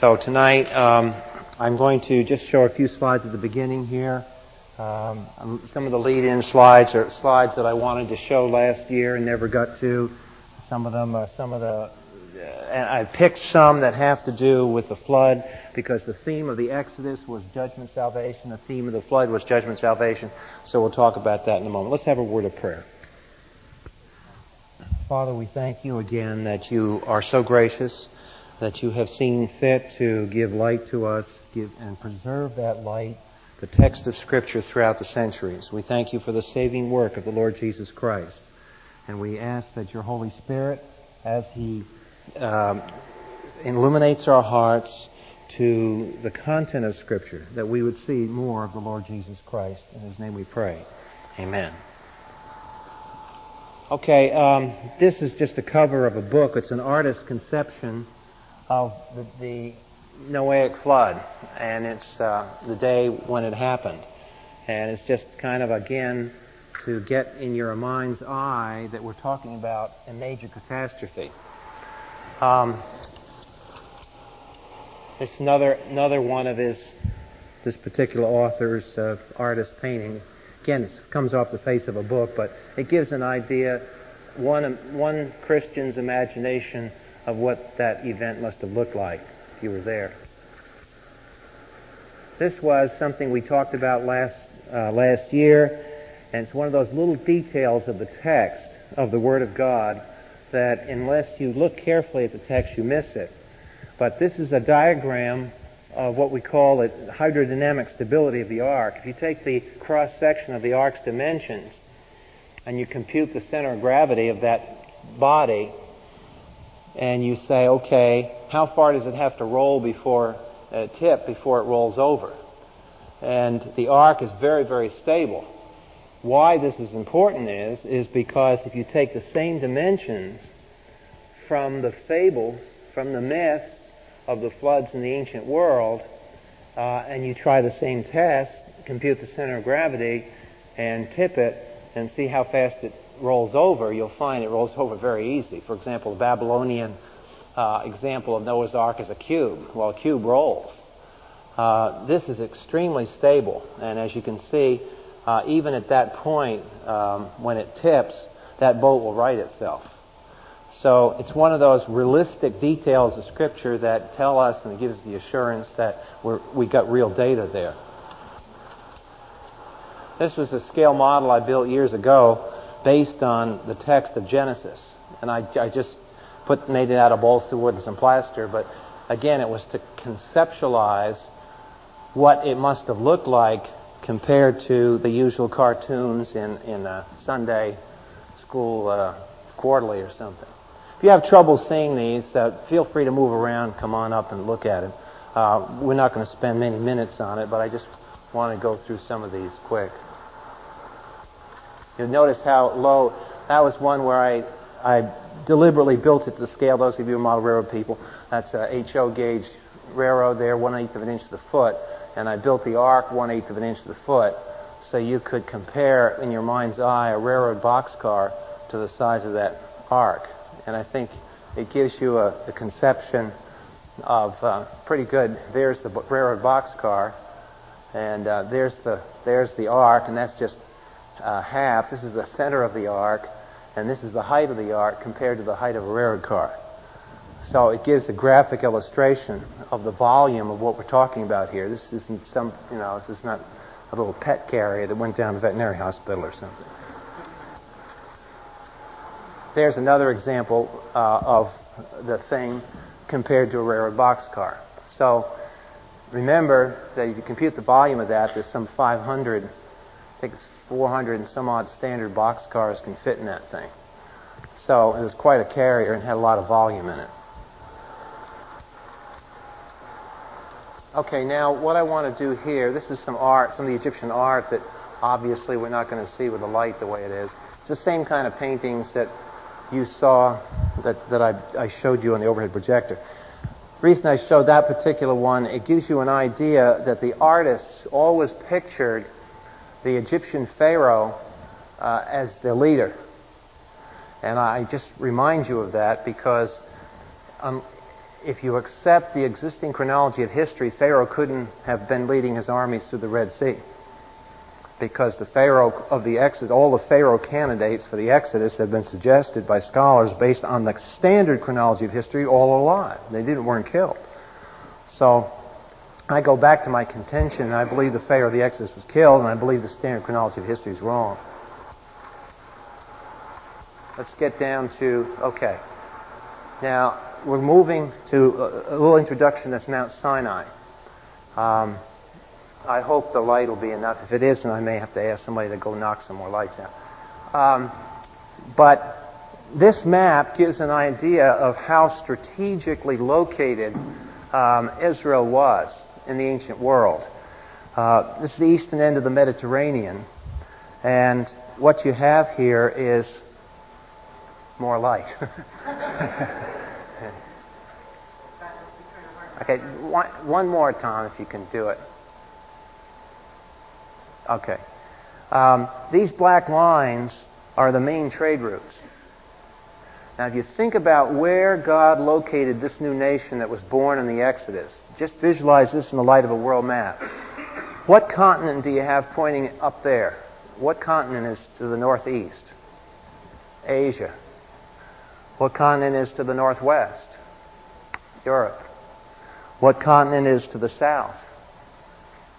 So tonight um, I'm going to just show a few slides at the beginning here. Um, some of the lead-in slides are slides that I wanted to show last year and never got to. Some of them are some of the, uh, and I picked some that have to do with the flood because the theme of the Exodus was judgment, salvation. The theme of the flood was judgment, salvation. So we'll talk about that in a moment. Let's have a word of prayer. Father, we thank you again that you are so gracious that you have seen fit to give light to us give, and preserve that light, the text of Scripture throughout the centuries. We thank you for the saving work of the Lord Jesus Christ. And we ask that your Holy Spirit, as He um, illuminates our hearts to the content of Scripture, that we would see more of the Lord Jesus Christ. In His name we pray. Amen. Okay, um, this is just a cover of a book. It's an artist's conception of the, the Noahic flood, and it's uh, the day when it happened. And it's just kind of, again, to get in your mind's eye that we're talking about a major catastrophe. Um, it's another another one of his this particular author's uh, artist painting. Again, it comes off the face of a book, but it gives an idea, one one Christian's imagination of what that event must have looked like if you were there. This was something we talked about last uh, last year, and it's one of those little details of the text of the Word of God that unless you look carefully at the text, you miss it. But this is a diagram of what we call the hydrodynamic stability of the ark. If you take the cross section of the ark's dimensions and you compute the center of gravity of that body, and you say, okay, how far does it have to roll before uh, tip before it rolls over? And the ark is very, very stable. Why this is important is is because if you take the same dimensions from the fable, from the myth of the floods in the ancient world, uh, and you try the same test, compute the center of gravity, and tip it, and see how fast it rolls over, you'll find it rolls over very easy. For example, the Babylonian uh, example of Noah's Ark is a cube. Well, a cube rolls. Uh, this is extremely stable, and as you can see, uh, even at that point, um, when it tips, that boat will right itself. So it's one of those realistic details of Scripture that tell us and gives the assurance that we got real data there. This was a scale model I built years ago based on the text of Genesis. And I, I just put made it out of balsa wood and some plaster, but again, it was to conceptualize what it must have looked like compared to the usual cartoons in, in a Sunday school uh, quarterly or something. If you have trouble seeing these, uh, feel free to move around, come on up and look at it. Uh, we're not going to spend many minutes on it, but I just want to go through some of these quick. You'll notice how low, that was one where I, I deliberately built it to the scale. Those of you who model railroad people, that's a HO gauge railroad there, one eighth of an inch to the foot. And I built the ark one eighth of an inch to the foot so you could compare in your mind's eye a railroad boxcar to the size of that ark. And I think it gives you a, a conception of uh, pretty good. There's the railroad boxcar, and uh, there's the there's the ark, and that's just uh, half. This is the center of the ark, and this is the height of the ark compared to the height of a railroad car. So it gives a graphic illustration of the volume of what we're talking about here. This isn't some, you know, this is not a little pet carrier that went down to veterinary hospital or something. There's another example uh, of the thing compared to a railroad boxcar. So remember that if you compute the volume of that, there's some 500, I think it's 400 and some odd standard box cars can fit in that thing. So it was quite a carrier and had a lot of volume in it. Okay, now what I want to do here, this is some art, some of the Egyptian art that obviously we're not going to see with the light the way it is. It's the same kind of paintings that you saw, that, that I, I showed you on the overhead projector. The reason I showed that particular one, it gives you an idea that the artists always pictured the Egyptian Pharaoh uh, as the leader. And I just remind you of that because um, if you accept the existing chronology of history, Pharaoh couldn't have been leading his armies through the Red Sea. Because the Pharaoh of the Exodus, all the Pharaoh candidates for the Exodus have been suggested by scholars based on the standard chronology of history all alive. They didn't weren't killed. So I go back to my contention, I believe the Pharaoh of the Exodus was killed, and I believe the standard chronology of history is wrong. Let's get down to, okay. Now, we're moving to a, little introduction that's Mount Sinai. Um, I hope the light will be enough. If it isn't, I may have to ask somebody to go knock some more lights out. Um, but this map gives an idea of how strategically located um, Israel was in the ancient world. Uh, this is the eastern end of the Mediterranean, and what you have here is more light. okay, one, one more, Tom, if you can do it. Okay. Um, these black lines are the main trade routes. Now, if you think about where God located this new nation that was born in the Exodus, just visualize this in the light of a world map. What continent do you have pointing up there? What continent is to the northeast? Asia. What continent is to the northwest? Europe. What continent is to the south?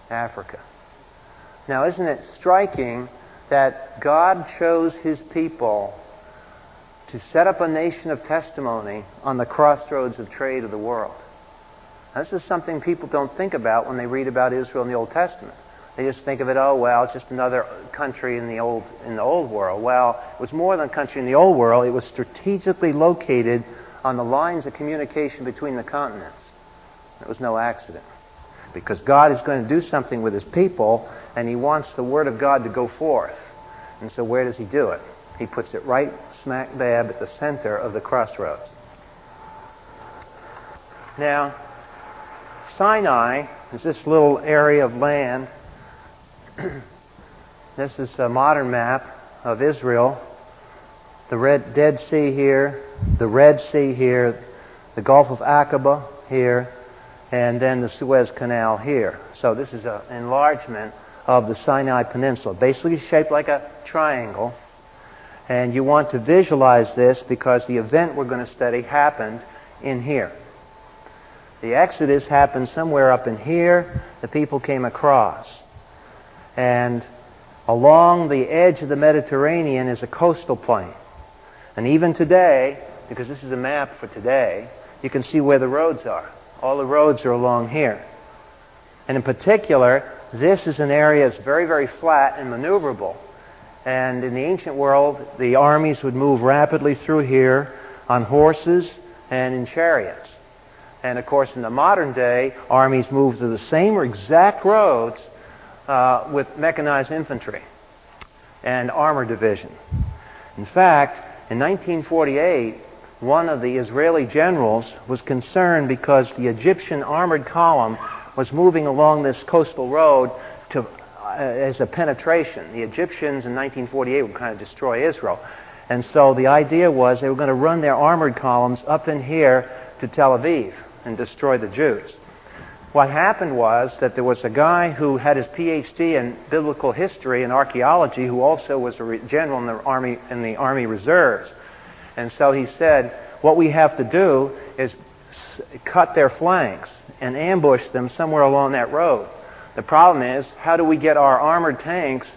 Africa. Now, isn't it striking that God chose his people to set up a nation of testimony on the crossroads of trade of the world? This is something people don't think about when they read about Israel in the Old Testament. They just think of it, oh well, it's just another country in the old in the old world. Well, it was more than a country in the old world. It was strategically located on the lines of communication between the continents. It was no accident. Because God is going to do something with his people, and he wants the word of God to go forth. And so where does he do it? He puts it right smack dab at the center of the crossroads. Now, Sinai is this little area of land this is a modern map of Israel. The Red, Dead Sea here, the Red Sea here, the Gulf of Aqaba here, and then the Suez Canal here. So this is an enlargement of the Sinai Peninsula, basically shaped like a triangle. And you want to visualize this because the event we're going to study happened in here. The Exodus happened somewhere up in here. The people came across. And along the edge of the Mediterranean is a coastal plain. And even today, because this is a map for today, you can see where the roads are. All the roads are along here. And in particular, this is an area that's very, very flat and maneuverable. And in the ancient world, the armies would move rapidly through here on horses and in chariots. And of course, in the modern day, armies move to the same exact roads uh, with mechanized infantry and armor division. In fact, in 1948, one of the Israeli generals was concerned because the Egyptian armored column was moving along this coastal road to, Uh, as a penetration. The Egyptians in 1948 would kind of destroy Israel. And so the idea was they were going to run their armored columns up in here to Tel Aviv and destroy the Jews. What happened was that there was a guy who had his PhD in biblical history and archaeology who also was a general in the army in the army reserves. And so he said, what we have to do is cut their flanks and ambush them somewhere along that road. The problem is, how do we get our armored tanks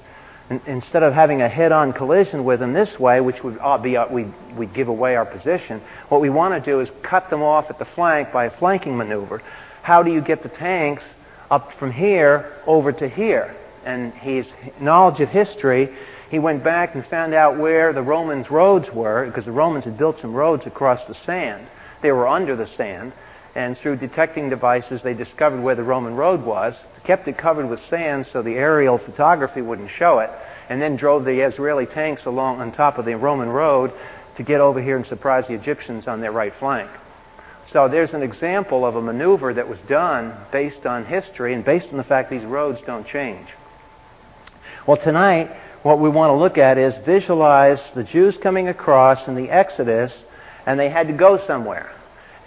instead of having a head-on collision with them this way, which would be uh, we we'd give away our position, what we want to do is cut them off at the flank by a flanking maneuver how do you get the tanks up from here over to here? And his knowledge of history, he went back and found out where the Romans' roads were, because the Romans had built some roads across the sand. They were under the sand. And through detecting devices, they discovered where the Roman road was, kept it covered with sand so the aerial photography wouldn't show it, and then drove the Israeli tanks along on top of the Roman road to get over here and surprise the Egyptians on their right flank. So there's an example of a maneuver that was done based on history and based on the fact these roads don't change. Well, tonight, what we want to look at is visualize the Jews coming across in the Exodus, and they had to go somewhere.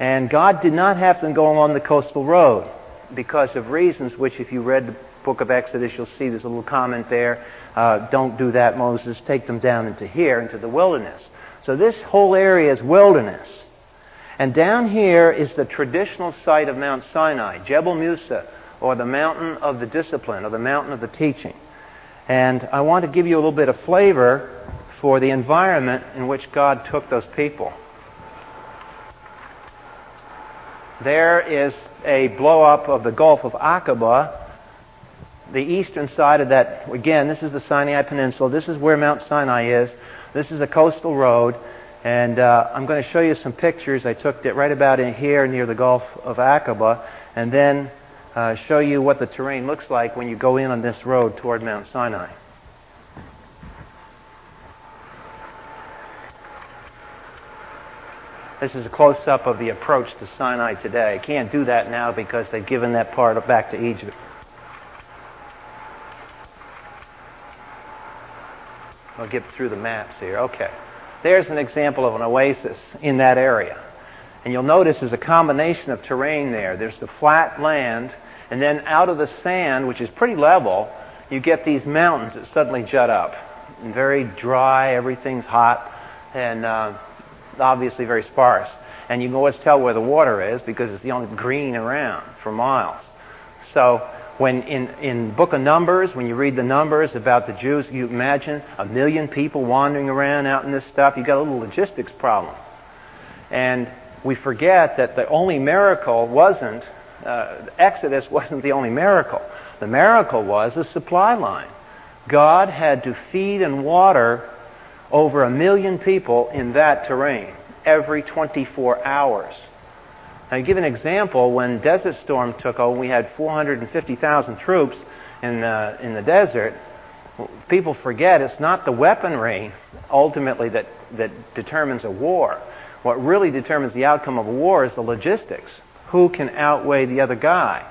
And God did not have them go along the coastal road because of reasons which, if you read the book of Exodus, you'll see there's a little comment there. Uh, don't do that, Moses. Take them down into here, into the wilderness. So this whole area is wilderness. And down here is the traditional site of Mount Sinai, Jebel Musa, or the mountain of the discipline, or the mountain of the teaching. And I want to give you a little bit of flavor for the environment in which God took those people. There is a blow up of the Gulf of Aqaba. The eastern side of that, again, this is the Sinai Peninsula. This is where Mount Sinai is. This is a coastal road. And uh, I'm going to show you some pictures. I took it right about in here near the Gulf of Aqaba. And then uh, show you what the terrain looks like when you go in on this road toward Mount Sinai. This is a close up of the approach to Sinai today. Can't do that now because they've given that part back to Egypt. I'll get through the maps here. Okay. There's an example of an oasis in that area. And you'll notice there's a combination of terrain there. There's the flat land, and then out of the sand, which is pretty level, you get these mountains that suddenly jut up. And very dry, everything's hot, and uh, obviously very sparse. And you can always tell where the water is because it's the only green around for miles. So when in, in book of Numbers, when you read the numbers about the Jews, you imagine a million people wandering around out in this stuff. You got a little logistics problem. And we forget that the only miracle wasn't, uh, Exodus wasn't the only miracle. The miracle was the supply line. God had to feed and water over a million people in that terrain every 24 hours. Now, to give an example, when Desert Storm took over, we had 450,000 troops in the, in the desert. People forget it's not the weaponry ultimately that, that determines a war. What really determines the outcome of a war is the logistics. Who can outweigh the other guy?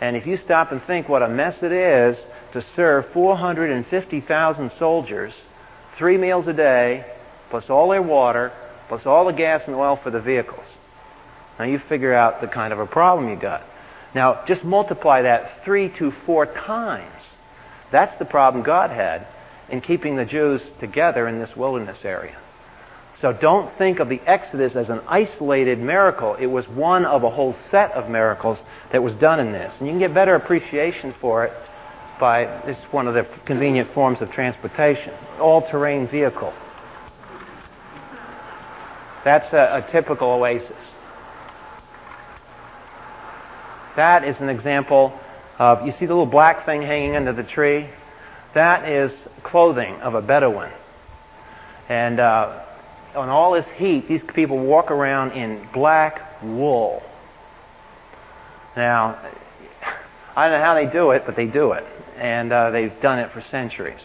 And if you stop and think what a mess it is to serve 450,000 soldiers three meals a day, plus all their water, plus all the gas and oil for the vehicles. Now you figure out the kind of a problem you got. Now just multiply that three to four times. That's the problem God had in keeping the Jews together in this wilderness area. So don't think of the Exodus as an isolated miracle. It was one of a whole set of miracles that was done in this. And you can get better appreciation for it by it's one of the convenient forms of transportation, all-terrain vehicle. That's a, a typical oasis. That is an example of you see the little black thing hanging under the tree. That is clothing of a Bedouin, and uh, on all this heat, these people walk around in black wool. Now, I don't know how they do it, but they do it and uh, they've done it for centuries.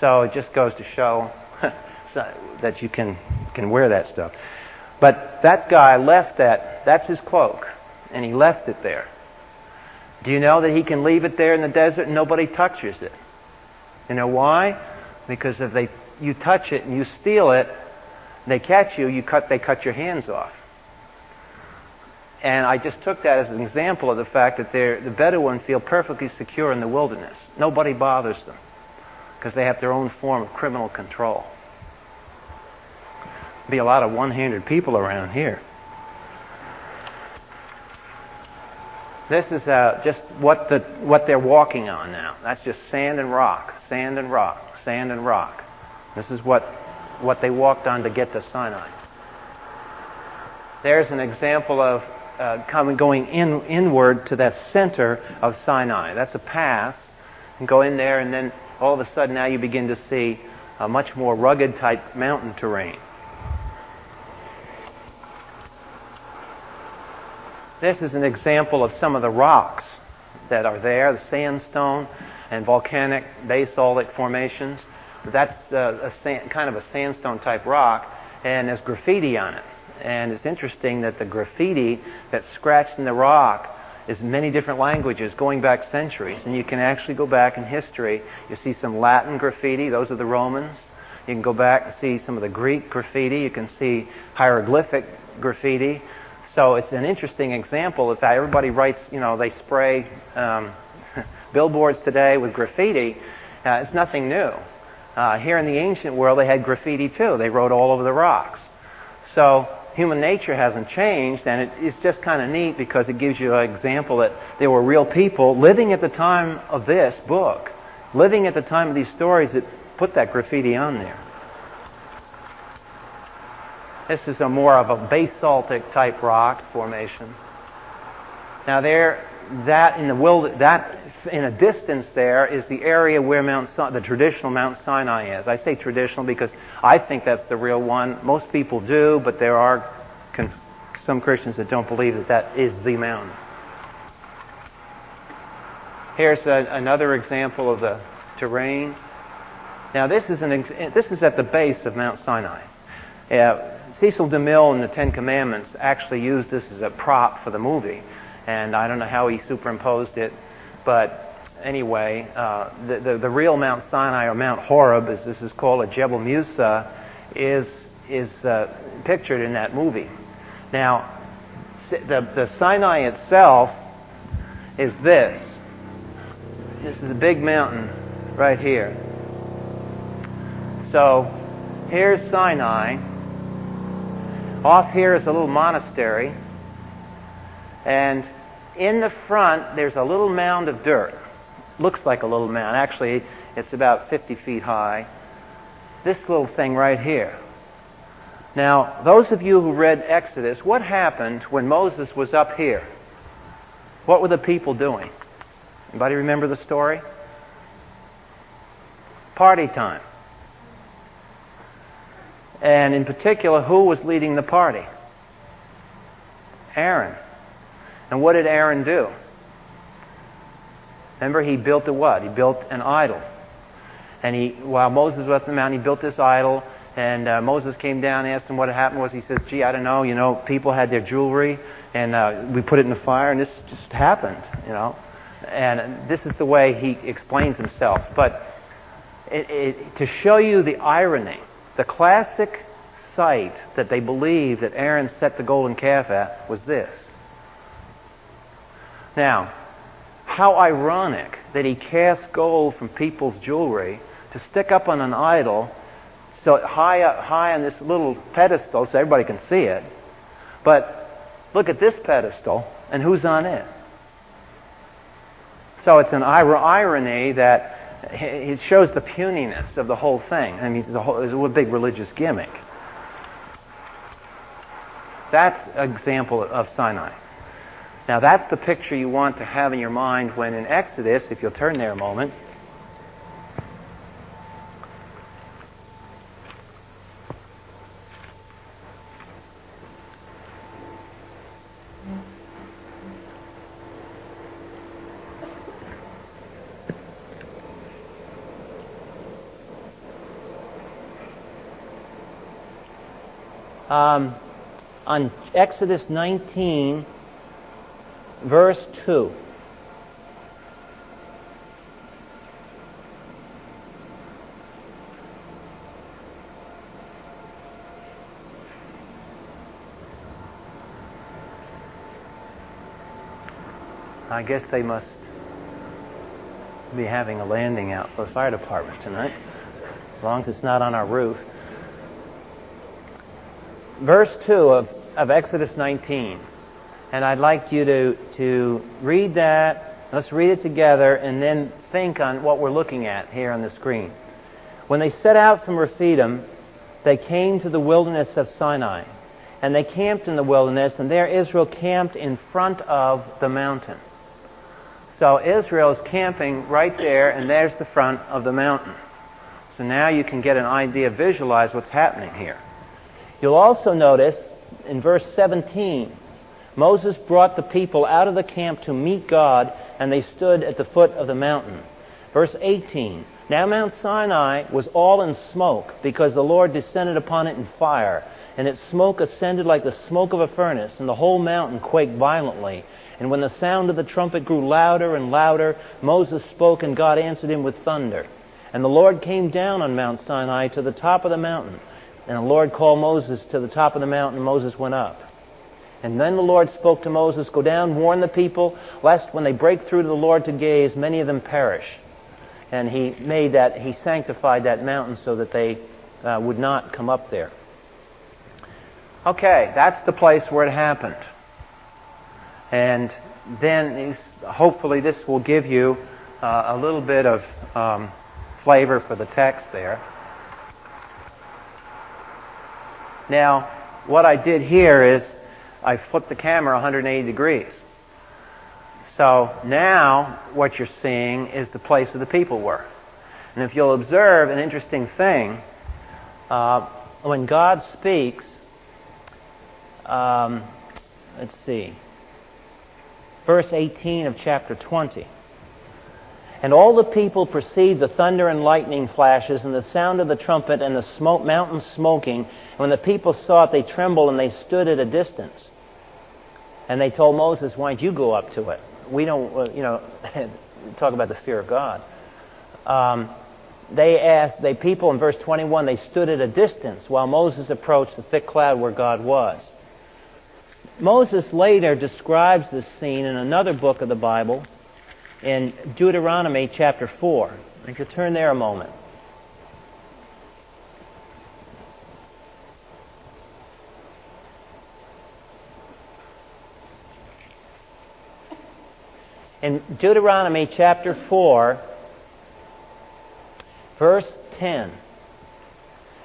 So it just goes to show that you can can wear that stuff. But that guy left that. That's his cloak, and he left it there. Do you know that he can leave it there in the desert and nobody touches it? You know why? Because if they you touch it and you steal it, they catch you. You cut they cut your hands off. And I just took that as an example of the fact that the Bedouin feel perfectly secure in the wilderness. Nobody bothers them because they have their own form of criminal control. Be a lot of one-handed people around here. This is uh, just what the what they're walking on now. That's just sand and rock, sand and rock, sand and rock. This is what what they walked on to get to Sinai. There's an example of uh, coming, going in, inward to that center of Sinai. That's a pass. And go in there, and then all of a sudden now you begin to see a much more rugged type mountain terrain. This is an example of some of the rocks that are there, the sandstone and volcanic basaltic formations. That's uh, a sand, kind of a sandstone type rock, and there's graffiti on it. And it's interesting that the graffiti that's scratched in the rock is many different languages going back centuries. And you can actually go back in history. You see some Latin graffiti, those are the Romans. You can go back and see some of the Greek graffiti. You can see hieroglyphic graffiti. So it's an interesting example of that everybody writes, you know, they spray um, billboards today with graffiti. Uh, it's nothing new. Uh, here in the ancient world, they had graffiti too. They wrote all over the rocks. So human nature hasn't changed, and it, it's just kind of neat because it gives you an example that there were real people living at the time of this book, living at the time of these stories that put that graffiti on there. This is a more of a basaltic type rock formation. Now there, that in the wild, that in a distance there is the area where Mount the traditional Mount Sinai is. I say traditional because I think that's the real one. Most people do, but there are con- some Christians that don't believe that that is the mountain. Here's a, another example of the terrain. Now this is an ex- this is at the base of Mount Sinai. Uh, Cecil DeMille in the Ten Commandments actually used this as a prop for the movie, and I don't know how he superimposed it but anyway, uh, the, the, the, real Mount Sinai or Mount Horeb, as this is called, a Jebel Musa, is, is uh, pictured in that movie. Now, the, the Sinai itself is this. This is a big mountain right here. So, here's Sinai. Off here is a little monastery. And in the front, there's a little mound of dirt. Looks like a little mound. Actually, it's about 50 feet high. This little thing right here. Now, those of you who read Exodus, what happened when Moses was up here? What were the people doing? Anybody remember the story? Party time. And in particular, who was leading the party? Aaron. And what did Aaron do? Remember, he built a what? He built an idol. And he, while Moses was up the mountain, he built this idol. And uh, Moses came down and asked him what had happened. Was he says, "Gee, I don't know. You know, people had their jewelry, and uh, we put it in the fire, and this just happened. You know." And this is the way he explains himself. But it, it, to show you the irony, the classic site that they believe that Aaron set the golden calf at was this. Now, how ironic that he cast gold from people's jewelry to stick up on an idol so high up, high on this little pedestal so everybody can see it. But look at this pedestal and who's on it? So it's an irony that it shows the puniness of the whole thing. I mean, it's a, whole, it's a big religious gimmick. That's an example of Sinai. Now, that's the picture you want to have in your mind when in Exodus, if you'll turn there a moment, Um, on Exodus 19, verse 2. I guess they must be having a landing out for the fire department tonight, as long as it's not on our roof. Verse 2 of, of Exodus 19. And I'd like you to, to read that. Let's read it together and then think on what we're looking at here on the screen. When they set out from Rephidim, they came to the wilderness of Sinai. And they camped in the wilderness, and there Israel camped in front of the mountain. So Israel is camping right there, and there's the front of the mountain. So now you can get an idea, visualize what's happening here. You'll also notice in verse 17 Moses brought the people out of the camp to meet God, and they stood at the foot of the mountain. Verse 18 Now Mount Sinai was all in smoke, because the Lord descended upon it in fire, and its smoke ascended like the smoke of a furnace, and the whole mountain quaked violently. And when the sound of the trumpet grew louder and louder, Moses spoke, and God answered him with thunder. And the Lord came down on Mount Sinai to the top of the mountain. And the Lord called Moses to the top of the mountain, and Moses went up. And then the Lord spoke to Moses, Go down, warn the people, lest when they break through to the Lord to gaze, many of them perish. And he made that, he sanctified that mountain so that they uh, would not come up there. Okay, that's the place where it happened. And then hopefully this will give you uh, a little bit of um, flavor for the text there. Now, what I did here is I flipped the camera 180 degrees. So now what you're seeing is the place where the people were. And if you'll observe an interesting thing, uh, when God speaks, um, let's see, verse 18 of chapter 20. And all the people perceived the thunder and lightning flashes and the sound of the trumpet and the smoke, mountain smoking. And when the people saw it, they trembled and they stood at a distance. And they told Moses, Why don't you go up to it? We don't, uh, you know, talk about the fear of God. Um, they asked, they people in verse 21, they stood at a distance while Moses approached the thick cloud where God was. Moses later describes this scene in another book of the Bible, in Deuteronomy chapter 4. I could turn there a moment. In Deuteronomy chapter 4, verse 10,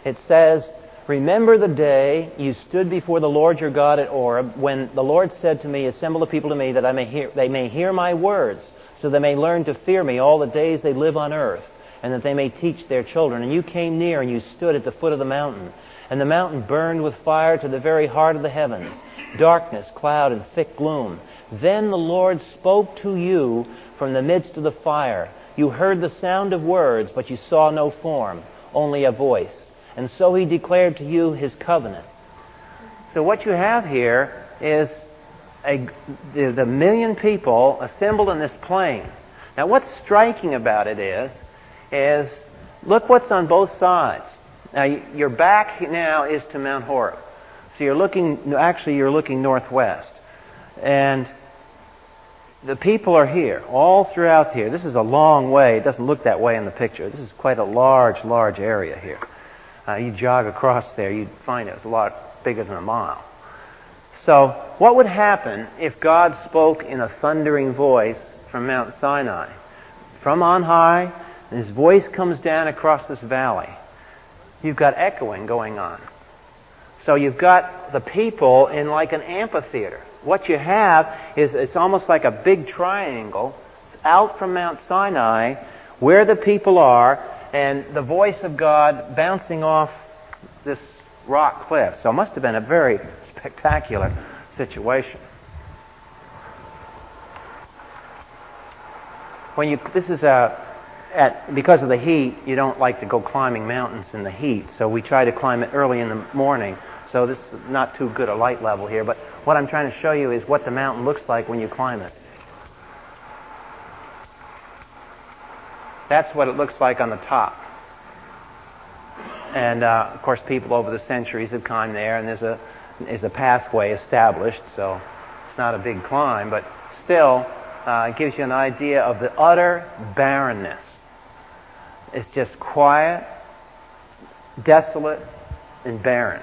it says, Remember the day you stood before the Lord your God at Horeb, when the Lord said to me, Assemble the people to me, that I may hear, they may hear my words so they may learn to fear me all the days they live on earth, and that they may teach their children. And you came near, and you stood at the foot of the mountain. And the mountain burned with fire to the very heart of the heavens darkness, cloud, and thick gloom. Then the Lord spoke to you from the midst of the fire. You heard the sound of words, but you saw no form, only a voice. And so he declared to you his covenant. So what you have here is a, the, the million people assembled in this plain. Now, what's striking about it is, is look what's on both sides. Now, your back now is to Mount Horeb. So you're looking, actually, you're looking northwest. And the people are here, all throughout here. This is a long way. It doesn't look that way in the picture. This is quite a large, large area here. Uh, you jog across there, you'd find it's a lot bigger than a mile. So, what would happen if God spoke in a thundering voice from Mount Sinai? From on high, and his voice comes down across this valley. You've got echoing going on. So you've got the people in like an amphitheater. What you have is it's almost like a big triangle out from Mount Sinai where the people are and the voice of God bouncing off this rock cliff. So it must have been a very spectacular situation. When you, this is a, at, because of the heat, you don't like to go climbing mountains in the heat, so we try to climb it early in the morning. So this is not too good a light level here, but what I'm trying to show you is what the mountain looks like when you climb it. That's what it looks like on the top. And uh, of course, people over the centuries have climbed there, and there's a is a pathway established, so it's not a big climb, but still uh, it gives you an idea of the utter barrenness. It's just quiet, desolate, and barren.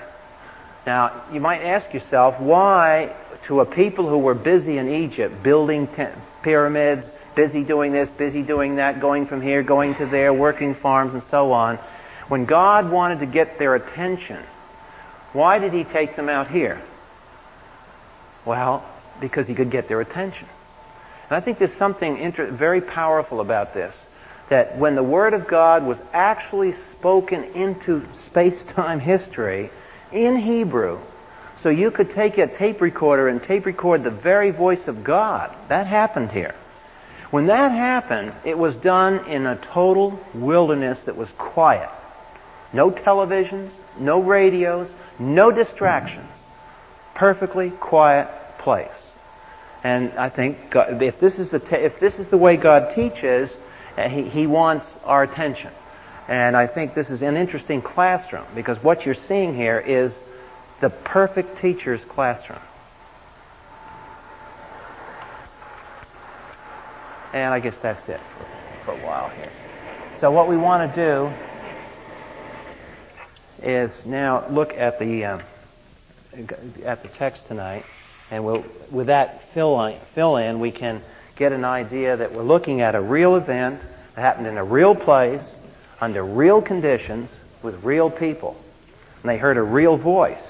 Now, you might ask yourself, why, to a people who were busy in Egypt, building pyramids, busy doing this, busy doing that, going from here, going to there, working farms, and so on, when God wanted to get their attention, why did he take them out here? Well, because he could get their attention. And I think there's something inter- very powerful about this. That when the Word of God was actually spoken into space time history in Hebrew, so you could take a tape recorder and tape record the very voice of God. That happened here. When that happened, it was done in a total wilderness that was quiet. No televisions, no radios, no distractions. Perfectly quiet place. And I think God, if, this is the te- if this is the way God teaches, eh, he, he wants our attention. And I think this is an interesting classroom because what you're seeing here is the perfect teacher's classroom. And I guess that's it for, for a while here. So, what we want to do is now look at the uh, at the text tonight, and we'll, with that fill in, fill in, we can get an idea that we're looking at a real event that happened in a real place, under real conditions, with real people, and they heard a real voice.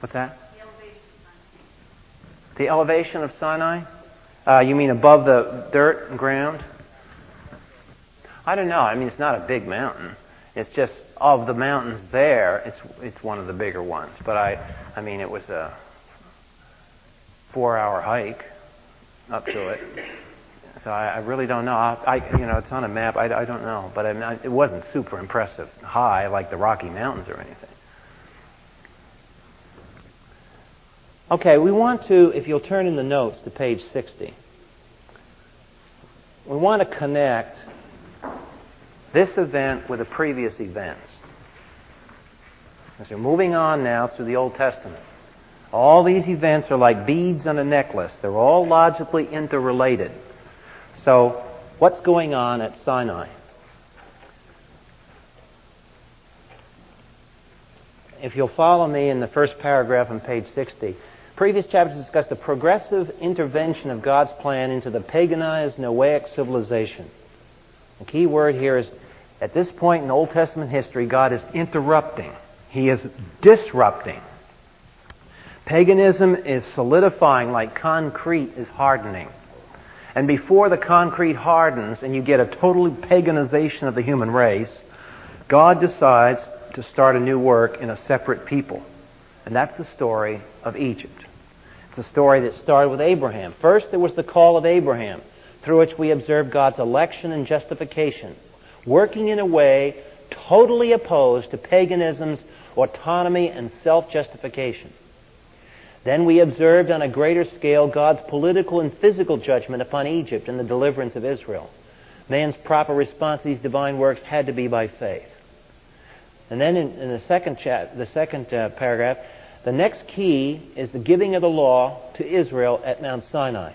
What's that? The elevation of Sinai? Uh, you mean above the dirt and ground? I don't know. I mean, it's not a big mountain. It's just of the mountains there, it's it's one of the bigger ones. But I, I mean, it was a four-hour hike up to it. So I, I really don't know. I, I, you know, it's on a map. I, I don't know, but I mean, it wasn't super impressive, high like the Rocky Mountains or anything. Okay, we want to, if you'll turn in the notes to page 60, we want to connect this event with the previous events. As we're moving on now through the Old Testament, all these events are like beads on a necklace. They're all logically interrelated. So, what's going on at Sinai? If you'll follow me in the first paragraph on page 60, previous chapters discuss the progressive intervention of God's plan into the paganized Noahic civilization. The key word here is at this point in Old Testament history, God is interrupting, He is disrupting. Paganism is solidifying like concrete is hardening. And before the concrete hardens and you get a total paganization of the human race, God decides to start a new work in a separate people. And that's the story of Egypt. It's a story that started with Abraham. First, there was the call of Abraham, through which we observe God's election and justification, working in a way totally opposed to paganism's autonomy and self justification. Then we observed on a greater scale God's political and physical judgment upon Egypt and the deliverance of Israel. Man's proper response to these divine works had to be by faith. And then in, in the second, the second uh, paragraph, the next key is the giving of the law to Israel at Mount Sinai.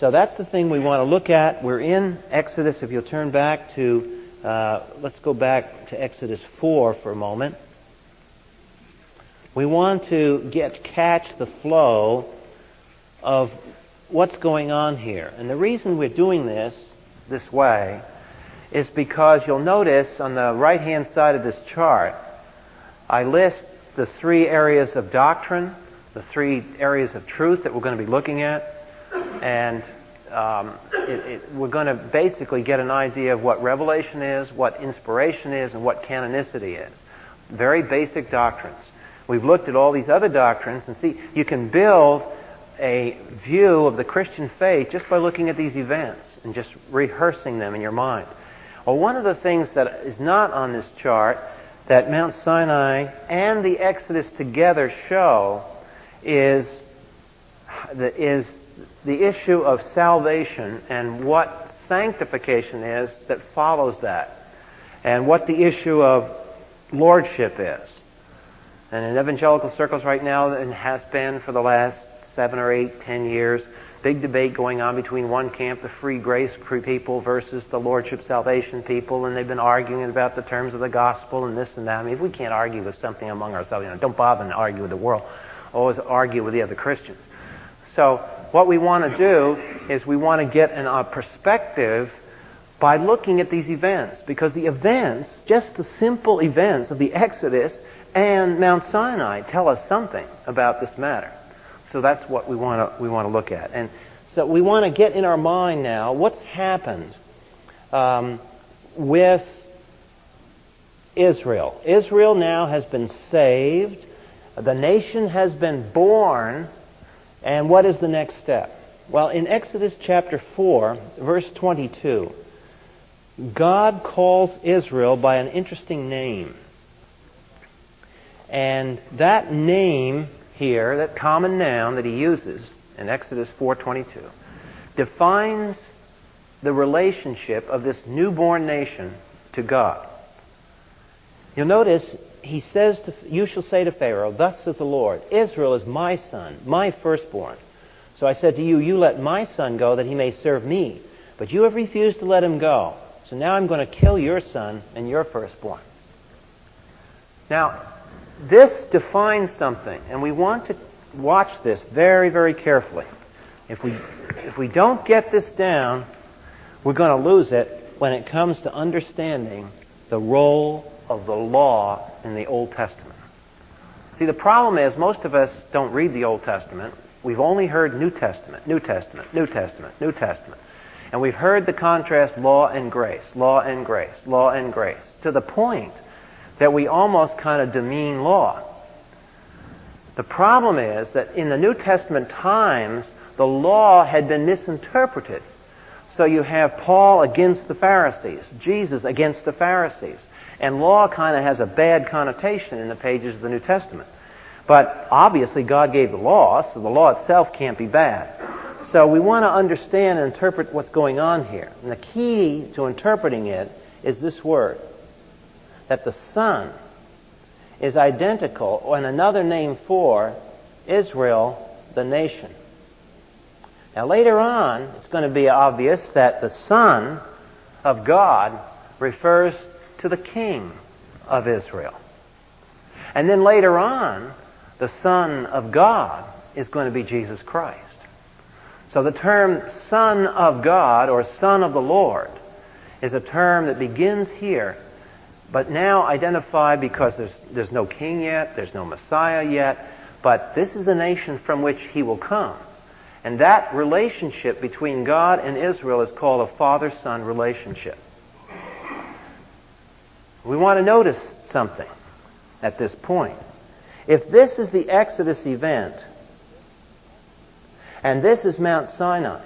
So that's the thing we want to look at. We're in Exodus. If you'll turn back to, uh, let's go back to Exodus 4 for a moment. We want to get catch the flow of what's going on here. And the reason we're doing this this way is because you'll notice on the right hand side of this chart, I list the three areas of doctrine, the three areas of truth that we're going to be looking at, and um, it, it, we're going to basically get an idea of what revelation is, what inspiration is, and what canonicity is. Very basic doctrines. We've looked at all these other doctrines and see you can build a view of the Christian faith just by looking at these events and just rehearsing them in your mind. Well, one of the things that is not on this chart that Mount Sinai and the Exodus together show is is the issue of salvation and what sanctification is that follows that, and what the issue of lordship is. And in evangelical circles right now, and has been for the last seven or eight, ten years, big debate going on between one camp, the free grace people, versus the lordship salvation people, and they've been arguing about the terms of the gospel and this and that. I mean, if we can't argue with something among ourselves, you know, don't bother to argue with the world. Always argue with the other Christians. So, what we want to do is we want to get an, a perspective by looking at these events, because the events, just the simple events of the Exodus, and Mount Sinai tell us something about this matter. So that's what we want to we want to look at. And so we want to get in our mind now what's happened um, with Israel. Israel now has been saved. The nation has been born. And what is the next step? Well, in Exodus chapter 4, verse 22, God calls Israel by an interesting name. And that name here, that common noun that he uses in Exodus 4:22, defines the relationship of this newborn nation to God. You'll notice he says, to, You shall say to Pharaoh, Thus saith the Lord, Israel is my son, my firstborn. So I said to you, You let my son go that he may serve me. But you have refused to let him go. So now I'm going to kill your son and your firstborn. Now, this defines something, and we want to watch this very, very carefully. If we, if we don't get this down, we're going to lose it when it comes to understanding the role of the law in the Old Testament. See, the problem is most of us don't read the Old Testament. We've only heard New Testament, New Testament, New Testament, New Testament. And we've heard the contrast law and grace, law and grace, law and grace, to the point that we almost kind of demean law. The problem is that in the New Testament times, the law had been misinterpreted. So you have Paul against the Pharisees, Jesus against the Pharisees. And law kind of has a bad connotation in the pages of the New Testament. But obviously, God gave the law, so the law itself can't be bad. So we want to understand and interpret what's going on here. And the key to interpreting it is this word that the Son is identical, and another name for Israel, the nation. Now, later on, it's going to be obvious that the Son of God refers to the King of Israel. And then later on, the Son of God is going to be Jesus Christ. So the term Son of God or Son of the Lord is a term that begins here but now identified because there's, there's no king yet, there's no Messiah yet, but this is the nation from which he will come. And that relationship between God and Israel is called a father son relationship. We want to notice something at this point. If this is the Exodus event, and this is Mount Sinai,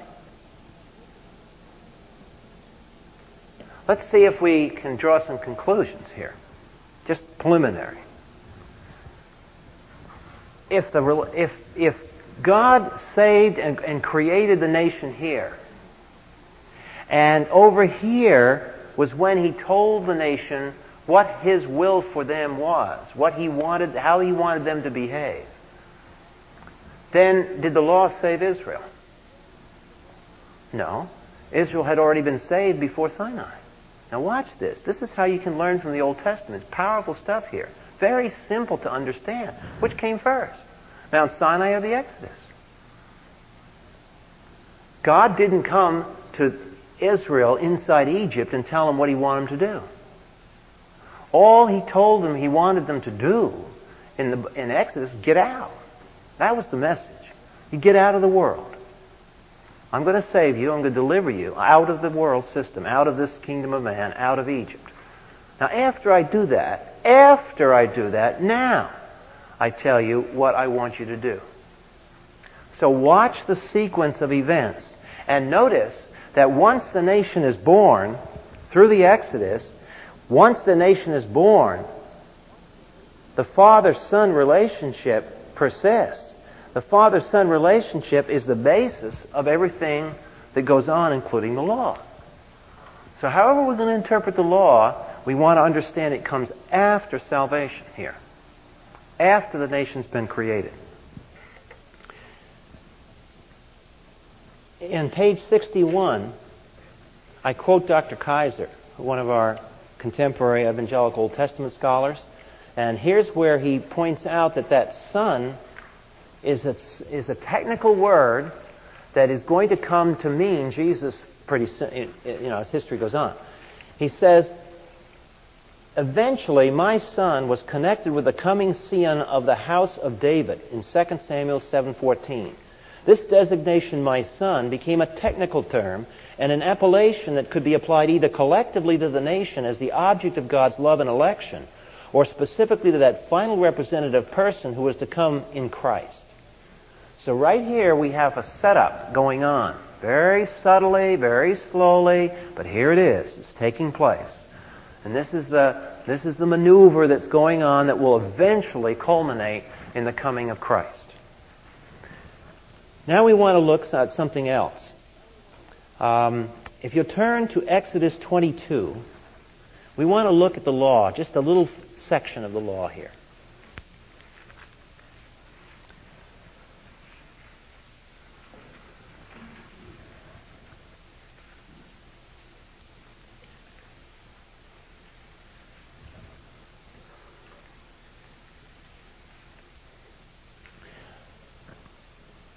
Let's see if we can draw some conclusions here, just preliminary. If, the, if, if God saved and, and created the nation here, and over here was when He told the nation what His will for them was, what He wanted, how He wanted them to behave, then did the law save Israel? No. Israel had already been saved before Sinai. Now watch this. This is how you can learn from the Old Testament. It's powerful stuff here. Very simple to understand. Which came first? Mount Sinai or the Exodus? God didn't come to Israel inside Egypt and tell them what he wanted them to do. All he told them he wanted them to do in, the, in Exodus, get out. That was the message. You get out of the world. I'm going to save you. I'm going to deliver you out of the world system, out of this kingdom of man, out of Egypt. Now, after I do that, after I do that, now I tell you what I want you to do. So watch the sequence of events and notice that once the nation is born, through the Exodus, once the nation is born, the father son relationship persists. The father son relationship is the basis of everything that goes on, including the law. So, however, we're going to interpret the law, we want to understand it comes after salvation here, after the nation's been created. In page 61, I quote Dr. Kaiser, one of our contemporary evangelical Old Testament scholars, and here's where he points out that that son is a, is a technical word that is going to come to mean Jesus pretty soon, you know, as history goes on. He says, Eventually, my son was connected with the coming scion of the house of David in 2 Samuel 7:14. This designation, my son, became a technical term and an appellation that could be applied either collectively to the nation as the object of God's love and election, or specifically to that final representative person who was to come in Christ. So right here we have a setup going on. Very subtly, very slowly, but here it is. It's taking place. And this is the, this is the maneuver that's going on that will eventually culminate in the coming of Christ. Now we want to look at something else. Um, if you turn to Exodus 22, we want to look at the law just a little section of the law here.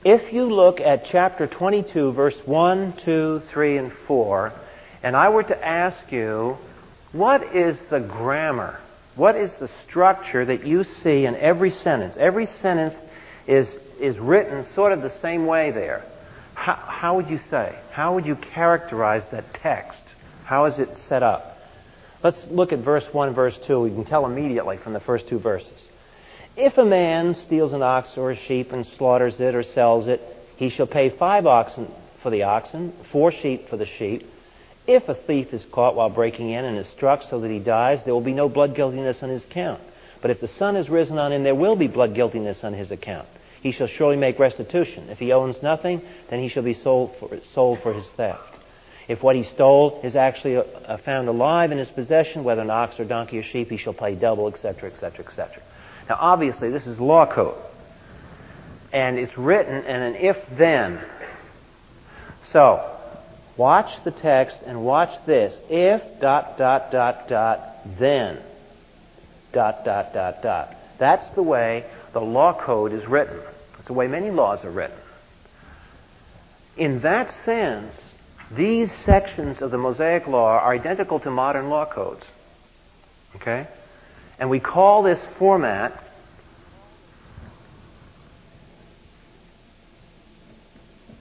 If you look at chapter 22, verse 1, 2, 3, and 4, and I were to ask you, what is the grammar? What is the structure that you see in every sentence? Every sentence is, is written sort of the same way there. How, how would you say? How would you characterize that text? How is it set up? Let's look at verse 1 verse 2. We can tell immediately from the first two verses. If a man steals an ox or a sheep and slaughters it or sells it, he shall pay five oxen for the oxen, four sheep for the sheep. If a thief is caught while breaking in and is struck so that he dies, there will be no blood guiltiness on his account. But if the sun is risen on him, there will be blood guiltiness on his account. He shall surely make restitution. If he owns nothing, then he shall be sold for, sold for his theft. If what he stole is actually uh, found alive in his possession, whether an ox or donkey or sheep, he shall pay double, etc., etc., etc. Now, obviously, this is law code. And it's written in an if then. So, watch the text and watch this. If dot dot dot dot then dot dot dot dot. That's the way the law code is written. That's the way many laws are written. In that sense, these sections of the Mosaic Law are identical to modern law codes. Okay? And we call this format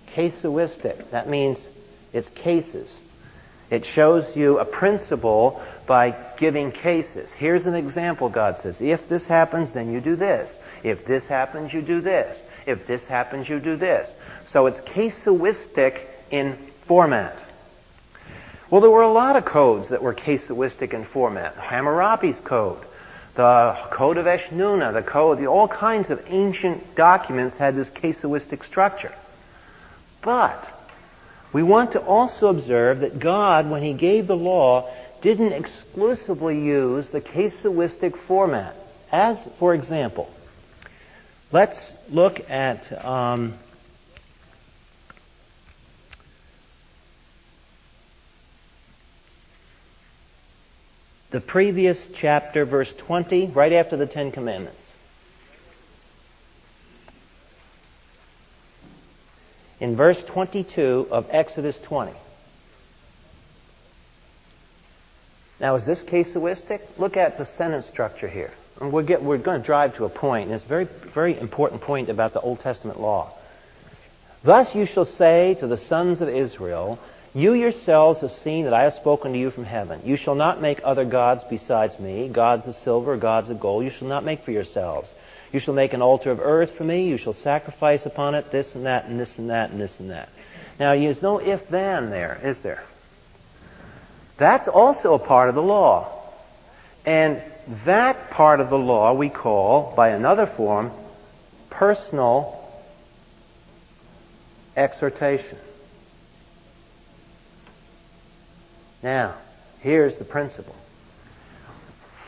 casuistic. That means it's cases. It shows you a principle by giving cases. Here's an example, God says. If this happens, then you do this. If this happens, you do this. If this happens, you do this. So it's casuistic in format. Well, there were a lot of codes that were casuistic in format. Hammurabi's code, the Code of Eshnunna, the Code, the, all kinds of ancient documents had this casuistic structure. But we want to also observe that God, when He gave the law, didn't exclusively use the casuistic format. As, for example, let's look at um, the previous chapter, verse 20, right after the Ten Commandments. In verse 22 of Exodus 20. Now, is this casuistic? Look at the sentence structure here. And we'll get, we're going to drive to a point, and it's a very, very important point about the Old Testament law. Thus you shall say to the sons of Israel, you yourselves have seen that I have spoken to you from heaven. You shall not make other gods besides me, gods of silver, gods of gold. You shall not make for yourselves. You shall make an altar of earth for me. You shall sacrifice upon it this and that and this and that and this and that. Now, there's no if then there, is there? That's also a part of the law. And that part of the law we call, by another form, personal exhortation. Now, here's the principle.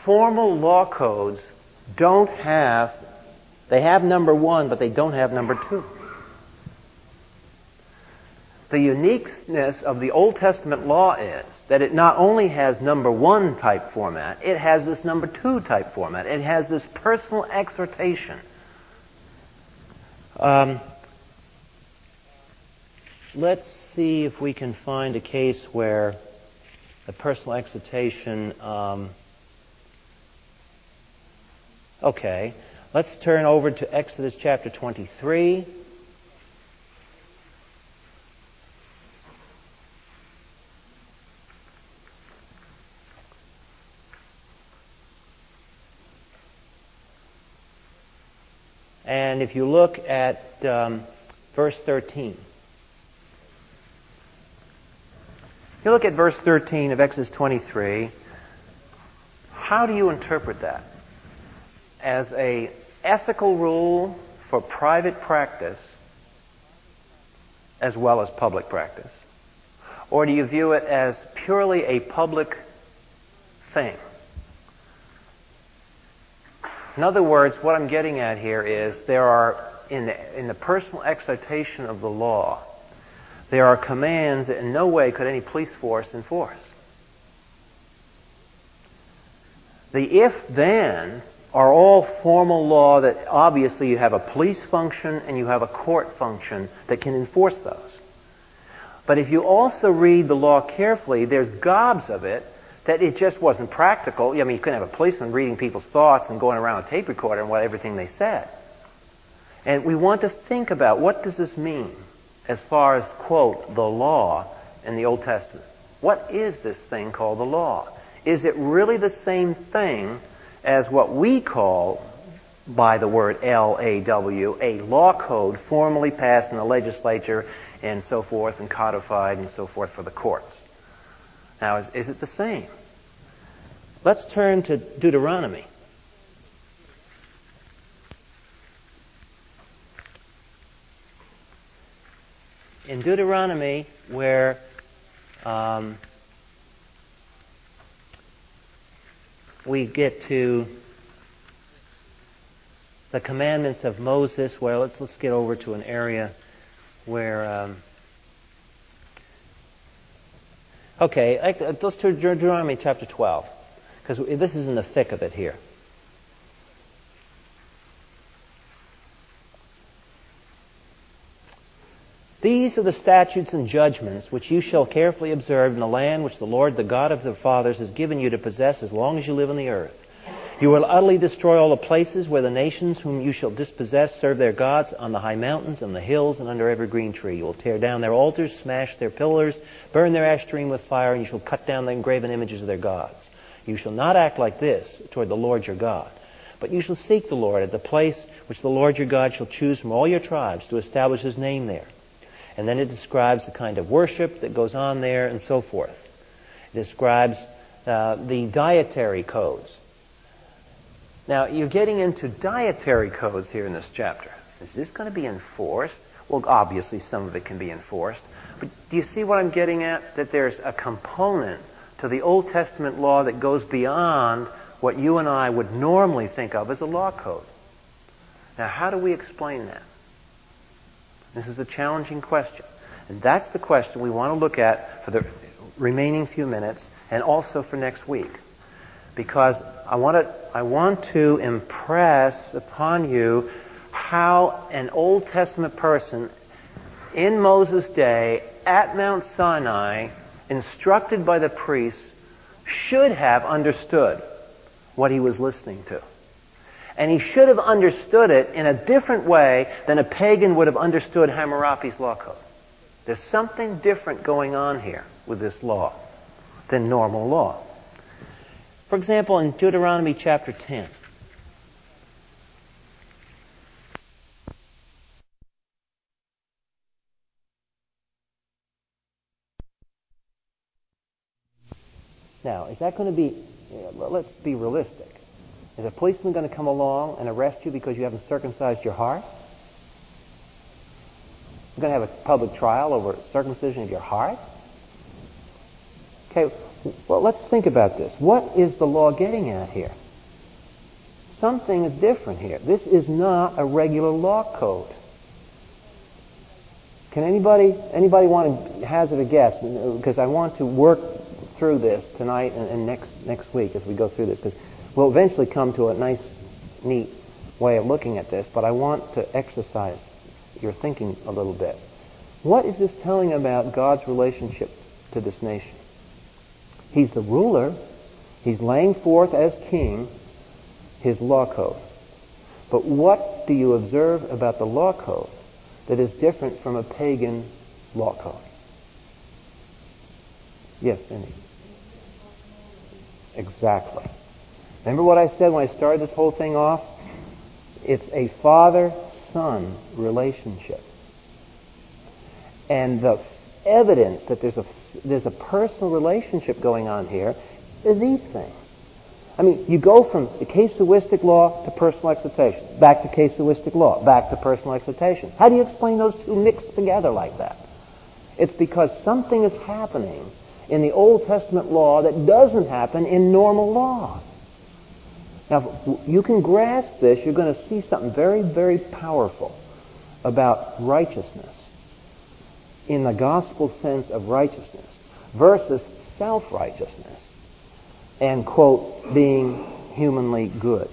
Formal law codes don't have, they have number one, but they don't have number two. The uniqueness of the Old Testament law is that it not only has number one type format, it has this number two type format. It has this personal exhortation. Um, let's see if we can find a case where the personal exhortation. Um, okay, let's turn over to Exodus chapter 23. And if you look at um, verse 13. You look at verse 13 of Exodus 23. How do you interpret that? As a ethical rule for private practice as well as public practice? Or do you view it as purely a public thing? In other words, what I'm getting at here is there are, in the, in the personal exhortation of the law, there are commands that in no way could any police force enforce. The if then are all formal law that obviously you have a police function and you have a court function that can enforce those. But if you also read the law carefully, there's gobs of it that it just wasn't practical. I mean, you couldn't have a policeman reading people's thoughts and going around a tape recorder and what everything they said. And we want to think about what does this mean as far as, quote, the law in the Old Testament. What is this thing called the law? Is it really the same thing as what we call by the word L-A-W, a law code formally passed in the legislature and so forth and codified and so forth for the courts. Now, is, is it the same? Let's turn to Deuteronomy. In Deuteronomy, where um, we get to the commandments of Moses. Well, let's let's get over to an area where. Um, okay, let's turn to Deuteronomy chapter 12, because this is in the thick of it here. These are the statutes and judgments which you shall carefully observe in the land which the Lord, the God of the fathers, has given you to possess as long as you live on the earth. You will utterly destroy all the places where the nations whom you shall dispossess serve their gods on the high mountains, on the hills, and under every green tree. You will tear down their altars, smash their pillars, burn their Asherim with fire, and you shall cut down the engraven images of their gods. You shall not act like this toward the Lord your God. But you shall seek the Lord at the place which the Lord your God shall choose from all your tribes to establish his name there. And then it describes the kind of worship that goes on there and so forth. It describes uh, the dietary codes. Now, you're getting into dietary codes here in this chapter. Is this going to be enforced? Well, obviously, some of it can be enforced. But do you see what I'm getting at? That there's a component to the Old Testament law that goes beyond what you and I would normally think of as a law code. Now, how do we explain that? This is a challenging question. And that's the question we want to look at for the remaining few minutes and also for next week. Because I want to, I want to impress upon you how an Old Testament person in Moses' day at Mount Sinai, instructed by the priests, should have understood what he was listening to. And he should have understood it in a different way than a pagan would have understood Hammurabi's law code. There's something different going on here with this law than normal law. For example, in Deuteronomy chapter 10. Now, is that going to be, let's be realistic. Is a policeman going to come along and arrest you because you haven't circumcised your heart? You're going to have a public trial over circumcision of your heart? Okay, well, let's think about this. What is the law getting at here? Something is different here. This is not a regular law code. Can anybody anybody want to hazard a guess? Because I want to work through this tonight and, and next next week as we go through this. Because We'll eventually come to a nice, neat way of looking at this, but I want to exercise your thinking a little bit. What is this telling about God's relationship to this nation? He's the ruler. He's laying forth as king his law code. But what do you observe about the law code that is different from a pagan law code? Yes, Cindy. Exactly. Remember what I said when I started this whole thing off? It's a father-son relationship. And the evidence that there's a, there's a personal relationship going on here is these things. I mean, you go from the casuistic law to personal exhortation, back to casuistic law, back to personal exhortation. How do you explain those two mixed together like that? It's because something is happening in the Old Testament law that doesn't happen in normal law. Now, if you can grasp this, you're going to see something very, very powerful about righteousness in the gospel sense of righteousness versus self-righteousness and, quote, being humanly good.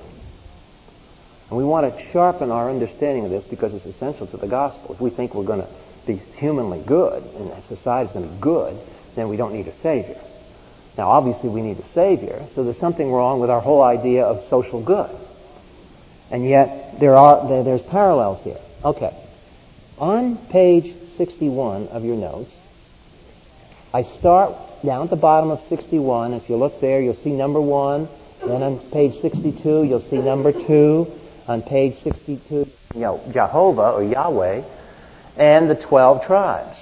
And we want to sharpen our understanding of this because it's essential to the gospel. If we think we're going to be humanly good and society's going to be good, then we don't need a Savior. Now, obviously, we need a Savior, so there's something wrong with our whole idea of social good. And yet, there are there, there's parallels here. Okay. On page 61 of your notes, I start down at the bottom of 61. If you look there, you'll see number 1. Then on page 62, you'll see number 2. On page 62, you know, Jehovah or Yahweh and the 12 tribes.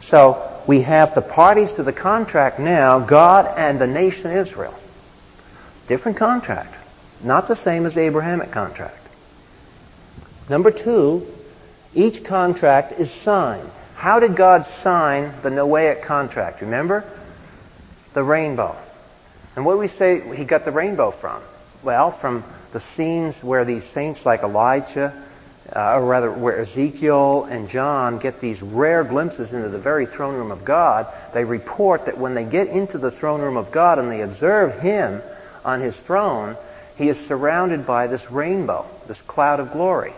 So we have the parties to the contract now, God and the nation Israel. Different contract. Not the same as the Abrahamic contract. Number two, each contract is signed. How did God sign the Noahic contract? Remember? The rainbow. And what do we say he got the rainbow from? Well, from the scenes where these saints like Elijah uh, or rather, where Ezekiel and John get these rare glimpses into the very throne room of God, they report that when they get into the throne room of God and they observe Him on His throne, He is surrounded by this rainbow, this cloud of glory.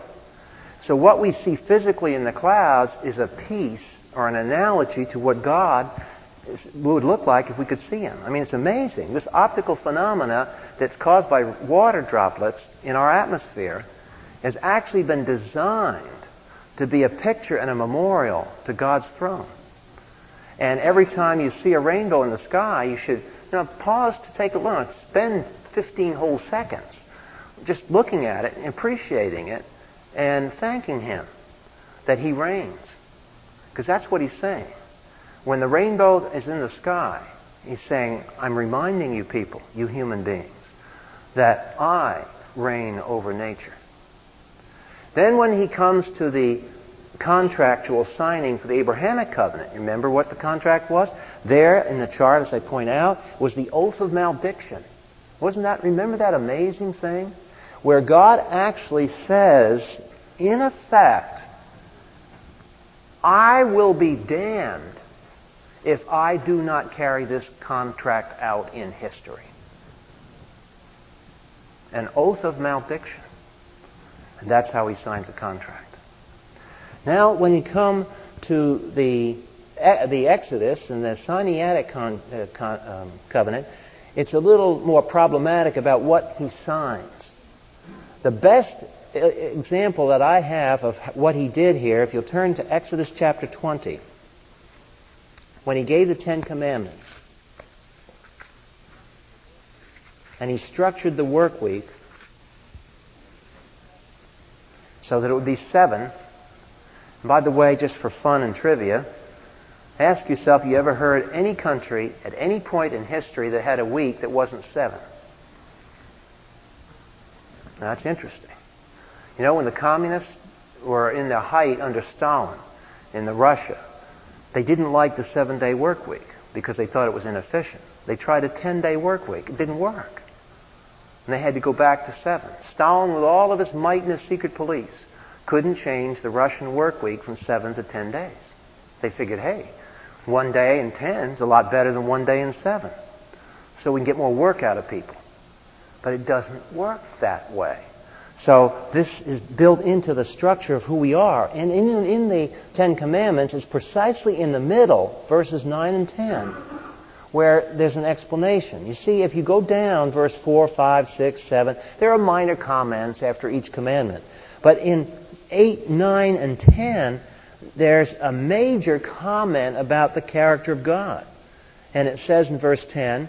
So what we see physically in the clouds is a piece or an analogy to what God would look like if we could see Him. I mean, it's amazing. This optical phenomena that's caused by water droplets in our atmosphere has actually been designed to be a picture and a memorial to God's throne. And every time you see a rainbow in the sky, you should you know, pause to take a look. Spend 15 whole seconds just looking at it and appreciating it and thanking Him that He reigns. Because that's what He's saying. When the rainbow is in the sky, He's saying, I'm reminding you people, you human beings, that I reign over nature. Then when he comes to the contractual signing for the Abrahamic covenant, remember what the contract was? There in the chart, as I point out, was the oath of malediction. Wasn't that, remember that amazing thing? Where God actually says, in effect, I will be damned if I do not carry this contract out in history. An oath of malediction. And that's how he signs a contract. Now, when you come to the, the Exodus and the Sinaitic con, uh, con, um, covenant, it's a little more problematic about what he signs. The best uh, example that I have of what he did here, if you'll turn to Exodus chapter 20, when he gave the Ten Commandments, and he structured the work week so that it would be seven. And by the way, just for fun and trivia, ask yourself, you ever heard any country at any point in history that had a week that wasn't seven? Now, that's interesting. You know, when the communists were in their height under Stalin in the Russia, they didn't like the seven-day work week because they thought it was inefficient. They tried a 10-day work week. It didn't work. And they had to go back to seven. Stalin, with all of his might and his secret police, couldn't change the Russian work week from seven to ten days. They figured, hey, one day in ten is a lot better than one day in seven. So we can get more work out of people. But it doesn't work that way. So this is built into the structure of who we are. And in, in the Ten Commandments, it's precisely in the middle, verses 9 and 10, where there's an explanation. You see, if you go down verse 4, 5, 6, 7, there are minor comments after each commandment. But in 8, 9, and 10, there's a major comment about the character of God. And it says in verse 10,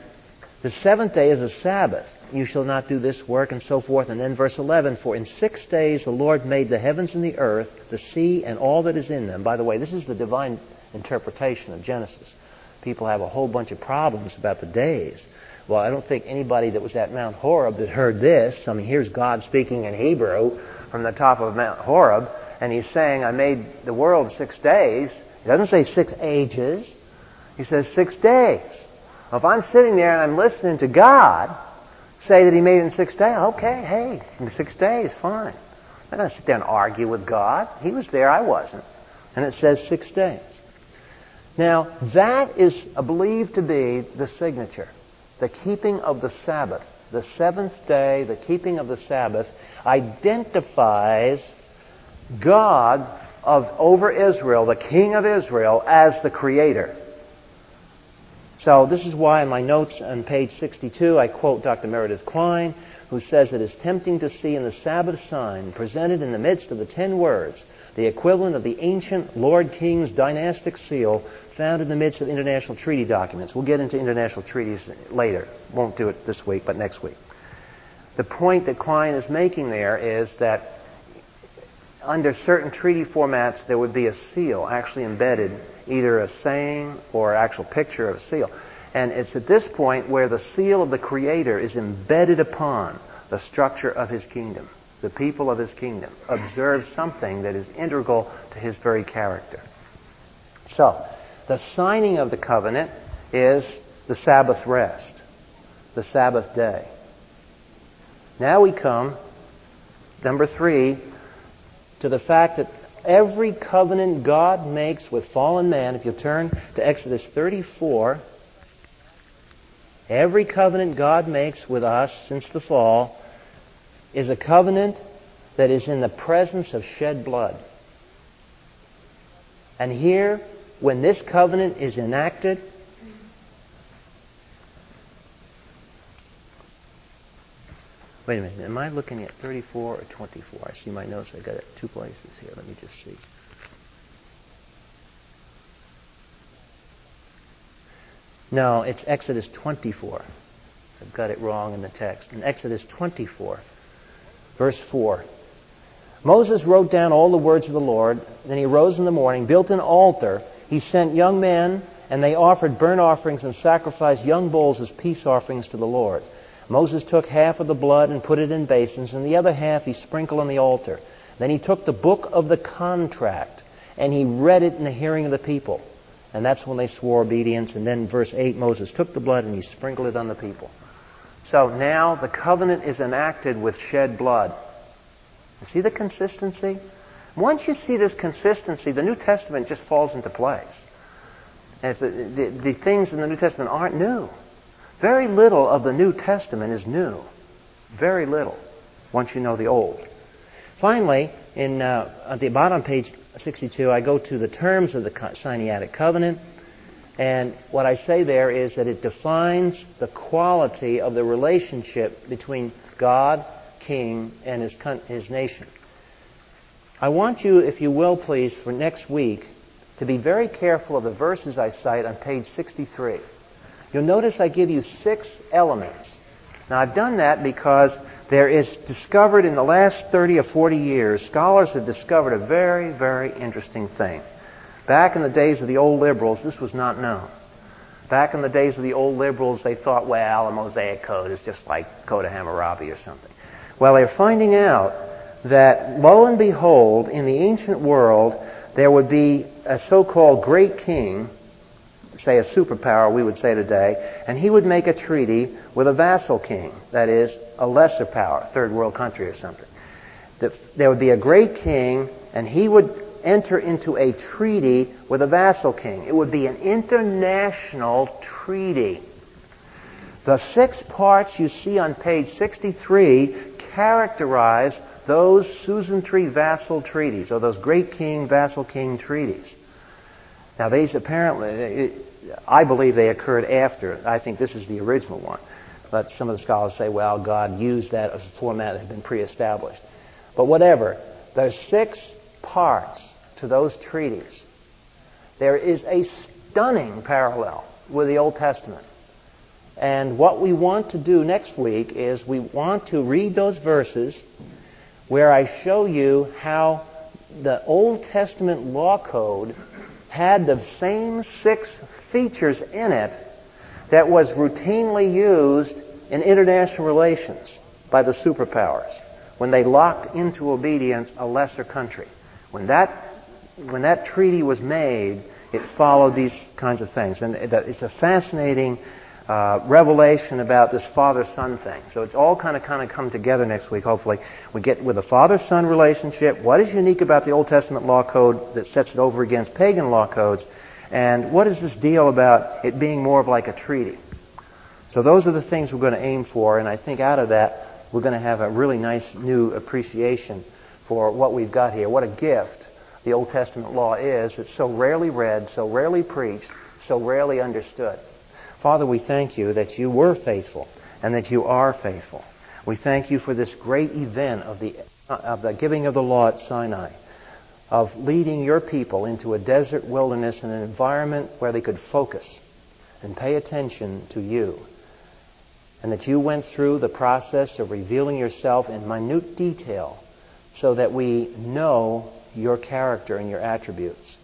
the seventh day is a Sabbath. You shall not do this work, and so forth. And then verse 11, for in six days the Lord made the heavens and the earth, the sea, and all that is in them. By the way, this is the divine interpretation of Genesis people have a whole bunch of problems about the days. Well, I don't think anybody that was at Mount Horeb that heard this. I mean, here's God speaking in Hebrew from the top of Mount Horeb, and he's saying, I made the world six days. He doesn't say six ages. He says six days. Well, If I'm sitting there and I'm listening to God say that He made it in six days, okay, hey, six days, fine. I'm not going to sit there and argue with God. He was there, I wasn't. And it says six days. Now, that is believed to be the signature, the keeping of the Sabbath. The seventh day, the keeping of the Sabbath, identifies God of over Israel, the King of Israel, as the Creator. So this is why in my notes on page 62 I quote Dr. Meredith Kline, who says it is tempting to see in the Sabbath sign presented in the midst of the ten words the equivalent of the ancient Lord King's dynastic seal found in the midst of international treaty documents. We'll get into international treaties later. Won't do it this week, but next week. The point that Kline is making there is that under certain treaty formats, there would be a seal actually embedded, either a saying or actual picture of a seal. And it's at this point where the seal of the Creator is embedded upon the structure of His kingdom. The people of His kingdom observe something that is integral to His very character. So, the signing of the covenant is the Sabbath rest, the Sabbath day. Now we come, number three, to the fact that every covenant God makes with fallen man, if you turn to Exodus 34, every covenant God makes with us since the fall is a covenant that is in the presence of shed blood. And here, when this covenant is enacted, Wait a minute. Am I looking at 34 or 24? I see my notes. I got it two places here. Let me just see. No, it's Exodus 24. I've got it wrong in the text. In Exodus 24, verse 4. Moses wrote down all the words of the Lord. Then he rose in the morning, built an altar. He sent young men, and they offered burnt offerings and sacrificed young bulls as peace offerings to the Lord. Moses took half of the blood and put it in basins, and the other half he sprinkled on the altar. Then he took the book of the contract and he read it in the hearing of the people. And that's when they swore obedience. And then verse 8, Moses took the blood and he sprinkled it on the people. So now the covenant is enacted with shed blood. You see the consistency? Once you see this consistency, the New Testament just falls into place. And the, the, the things in the New Testament aren't new. Very little of the New Testament is new. Very little, once you know the Old. Finally, in, uh, at the bottom page 62, I go to the terms of the Sinaitic covenant. And what I say there is that it defines the quality of the relationship between God, King, and his, his nation. I want you, if you will please, for next week, to be very careful of the verses I cite on page 63. You'll notice I give you six elements. Now, I've done that because there is discovered in the last 30 or 40 years, scholars have discovered a very, very interesting thing. Back in the days of the old liberals, this was not known. Back in the days of the old liberals, they thought, well, a Mosaic code is just like Code of Hammurabi or something. Well, they're finding out that, lo and behold, in the ancient world, there would be a so-called great king say a superpower, we would say today, and he would make a treaty with a vassal king, that is, a lesser power, third world country or something. There would be a great king, and he would enter into a treaty with a vassal king. It would be an international treaty. The six parts you see on page 63 characterize those suzerainty vassal treaties, or those great king vassal king treaties. Now, these apparently, I believe they occurred after. I think this is the original one. But some of the scholars say, well, God used that as a format that had been pre established. But whatever, there's six parts to those treaties. There is a stunning parallel with the Old Testament. And what we want to do next week is we want to read those verses where I show you how the Old Testament law code had the same six features in it that was routinely used in international relations by the superpowers when they locked into obedience a lesser country. When that, when that treaty was made, it followed these kinds of things. And it's a fascinating uh, revelation about this father-son thing. So it's all kind of kind of come together next week. Hopefully, we get with the father-son relationship. What is unique about the Old Testament law code that sets it over against pagan law codes, and what is this deal about it being more of like a treaty? So those are the things we're going to aim for, and I think out of that we're going to have a really nice new appreciation for what we've got here. What a gift the Old Testament law is. It's so rarely read, so rarely preached, so rarely understood. Father, we thank you that you were faithful and that you are faithful. We thank you for this great event of the, of the giving of the law at Sinai, of leading your people into a desert wilderness in an environment where they could focus and pay attention to you. And that you went through the process of revealing yourself in minute detail so that we know your character and your attributes.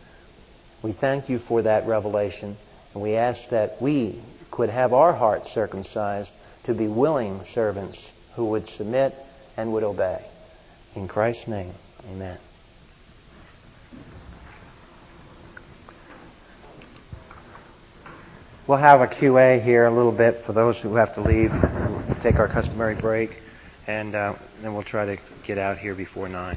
We thank you for that revelation. And we ask that we could have our hearts circumcised to be willing servants who would submit and would obey. In Christ's name, amen. We'll have a QA here a little bit for those who have to leave. We'll take our customary break, and uh, then we'll try to get out here before 9.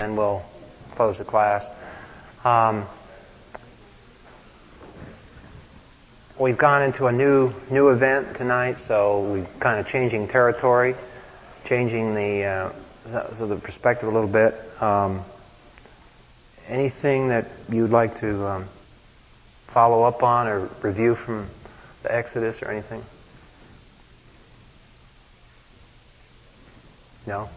and we'll close the class. Um, we've gone into a new new event tonight, so we're kind of changing territory, changing the uh, so the perspective a little bit. Um, anything that you'd like to um, follow up on or review from the Exodus or anything? No.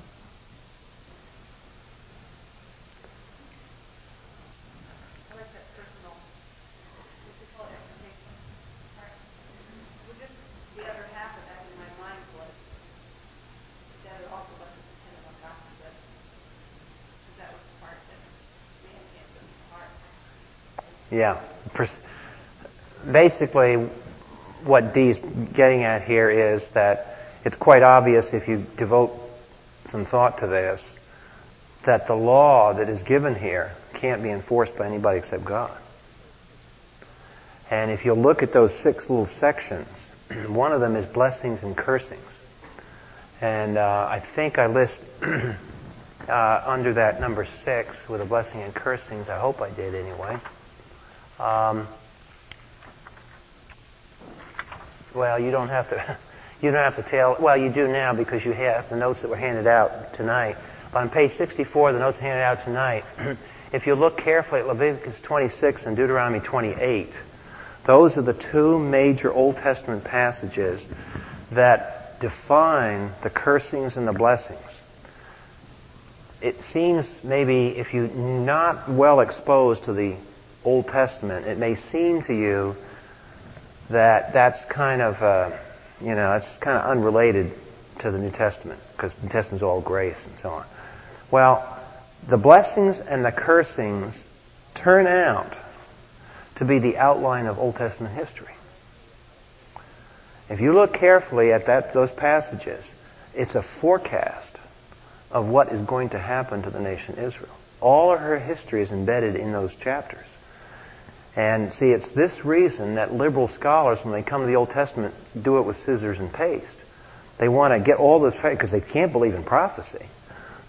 Yeah. Basically, what Dee's getting at here is that it's quite obvious if you devote some thought to this that the law that is given here can't be enforced by anybody except God. And if you look at those six little sections, one of them is blessings and cursings. And uh, I think I list uh, under that number six with a blessing and cursings. I hope I did anyway. Um, well, you don't have to. You don't have to tell. Well, you do now because you have the notes that were handed out tonight. On page 64, the notes handed out tonight. if you look carefully at Leviticus 26 and Deuteronomy 28, those are the two major Old Testament passages that define the cursings and the blessings. It seems maybe if you're not well exposed to the Old Testament, it may seem to you that that's kind of, uh, you know, it's kind of unrelated to the New Testament because the New Testament is all grace and so on. Well, the blessings and the cursings turn out to be the outline of Old Testament history. If you look carefully at that, those passages, it's a forecast of what is going to happen to the nation Israel. All of her history is embedded in those chapters. And see, it's this reason that liberal scholars, when they come to the Old Testament, do it with scissors and paste. They want to get all this because they can't believe in prophecy.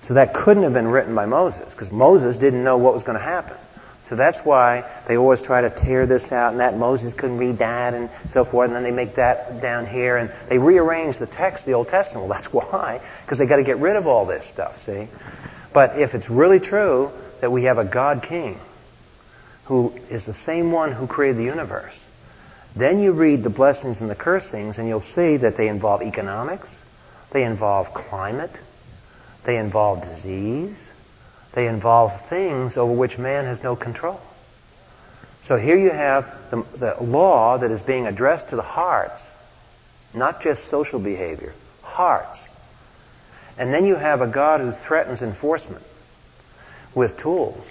So that couldn't have been written by Moses because Moses didn't know what was going to happen. So that's why they always try to tear this out and that Moses couldn't read that and so forth. And then they make that down here and they rearrange the text of the Old Testament. Well, that's why. Because they got to get rid of all this stuff, see? But if it's really true that we have a God King who is the same one who created the universe. Then you read the blessings and the cursings, and you'll see that they involve economics, they involve climate, they involve disease, they involve things over which man has no control. So here you have the, the law that is being addressed to the hearts, not just social behavior, hearts. And then you have a God who threatens enforcement with tools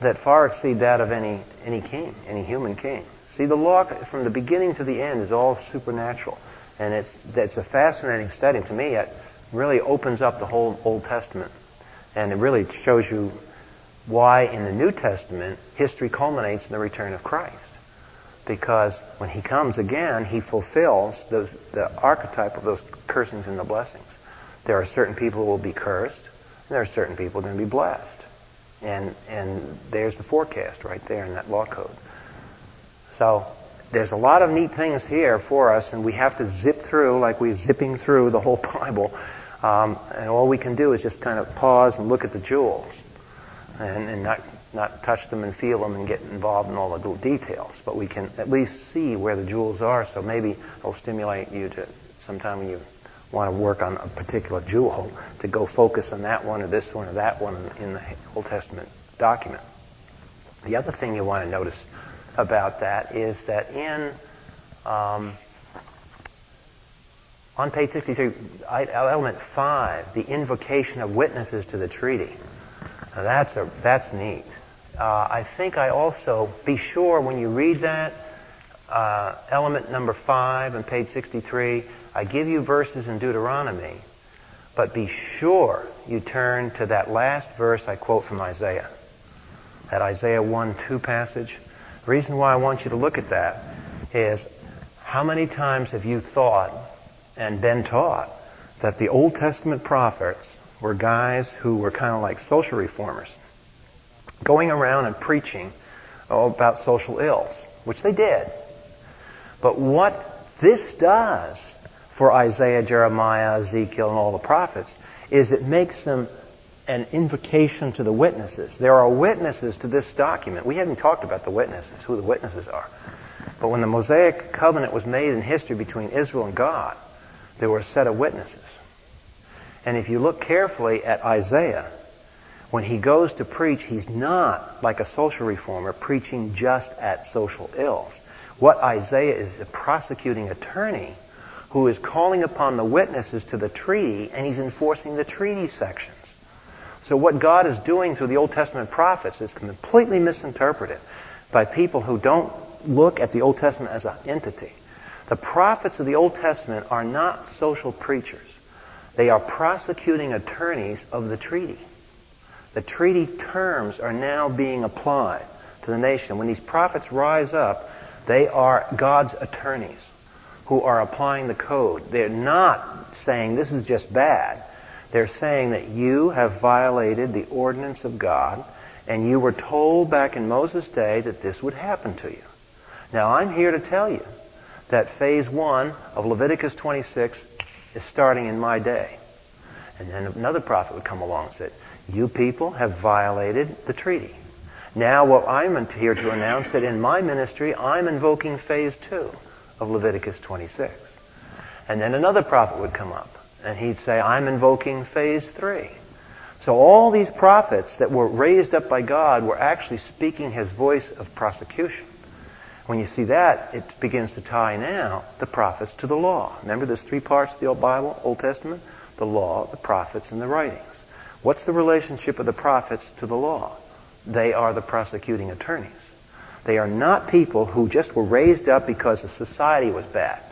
that far exceed that of any, any king, any human king. See, the law from the beginning to the end is all supernatural. And it's, it's a fascinating study. To me, it really opens up the whole Old Testament. And it really shows you why in the New Testament history culminates in the return of Christ. Because when he comes again, he fulfills those, the archetype of those cursings and the blessings. There are certain people who will be cursed, and there are certain people who are going to be blessed. And, and there's the forecast right there in that law code. So there's a lot of neat things here for us, and we have to zip through like we're zipping through the whole Bible. Um, and all we can do is just kind of pause and look at the jewels and, and not, not touch them and feel them and get involved in all the little details. But we can at least see where the jewels are, so maybe it'll stimulate you to sometime when you want to work on a particular jewel to go focus on that one or this one or that one in the Old Testament document. The other thing you want to notice about that is that in um, on page 63, element 5, the invocation of witnesses to the treaty. Now that's, a, that's neat. Uh, I think I also, be sure when you read that, uh, element number 5 on page 63, I give you verses in Deuteronomy, but be sure you turn to that last verse I quote from Isaiah. That Isaiah 1 2 passage. The reason why I want you to look at that is how many times have you thought and been taught that the Old Testament prophets were guys who were kind of like social reformers, going around and preaching about social ills, which they did. But what this does for Isaiah, Jeremiah, Ezekiel, and all the prophets is it makes them an invocation to the witnesses. There are witnesses to this document. We haven't talked about the witnesses, who the witnesses are. But when the Mosaic covenant was made in history between Israel and God, there were a set of witnesses. And if you look carefully at Isaiah, when he goes to preach, he's not like a social reformer preaching just at social ills. What Isaiah is a prosecuting attorney who is calling upon the witnesses to the treaty and he's enforcing the treaty sections. So what God is doing through the Old Testament prophets is completely misinterpreted by people who don't look at the Old Testament as an entity. The prophets of the Old Testament are not social preachers. They are prosecuting attorneys of the treaty. The treaty terms are now being applied to the nation. When these prophets rise up, they are God's attorneys who are applying the code. They're not saying this is just bad. They're saying that you have violated the ordinance of God and you were told back in Moses' day that this would happen to you. Now I'm here to tell you that phase one of Leviticus 26 is starting in my day. And then another prophet would come along and say, You people have violated the treaty. Now, what I'm here to announce that in my ministry, I'm invoking phase two of Leviticus 26. And then another prophet would come up, and he'd say, I'm invoking phase three. So all these prophets that were raised up by God were actually speaking his voice of prosecution. When you see that, it begins to tie now the prophets to the law. Remember, there's three parts of the Old Bible, Old Testament the law, the prophets, and the writings. What's the relationship of the prophets to the law? They are the prosecuting attorneys. They are not people who just were raised up because the society was bad.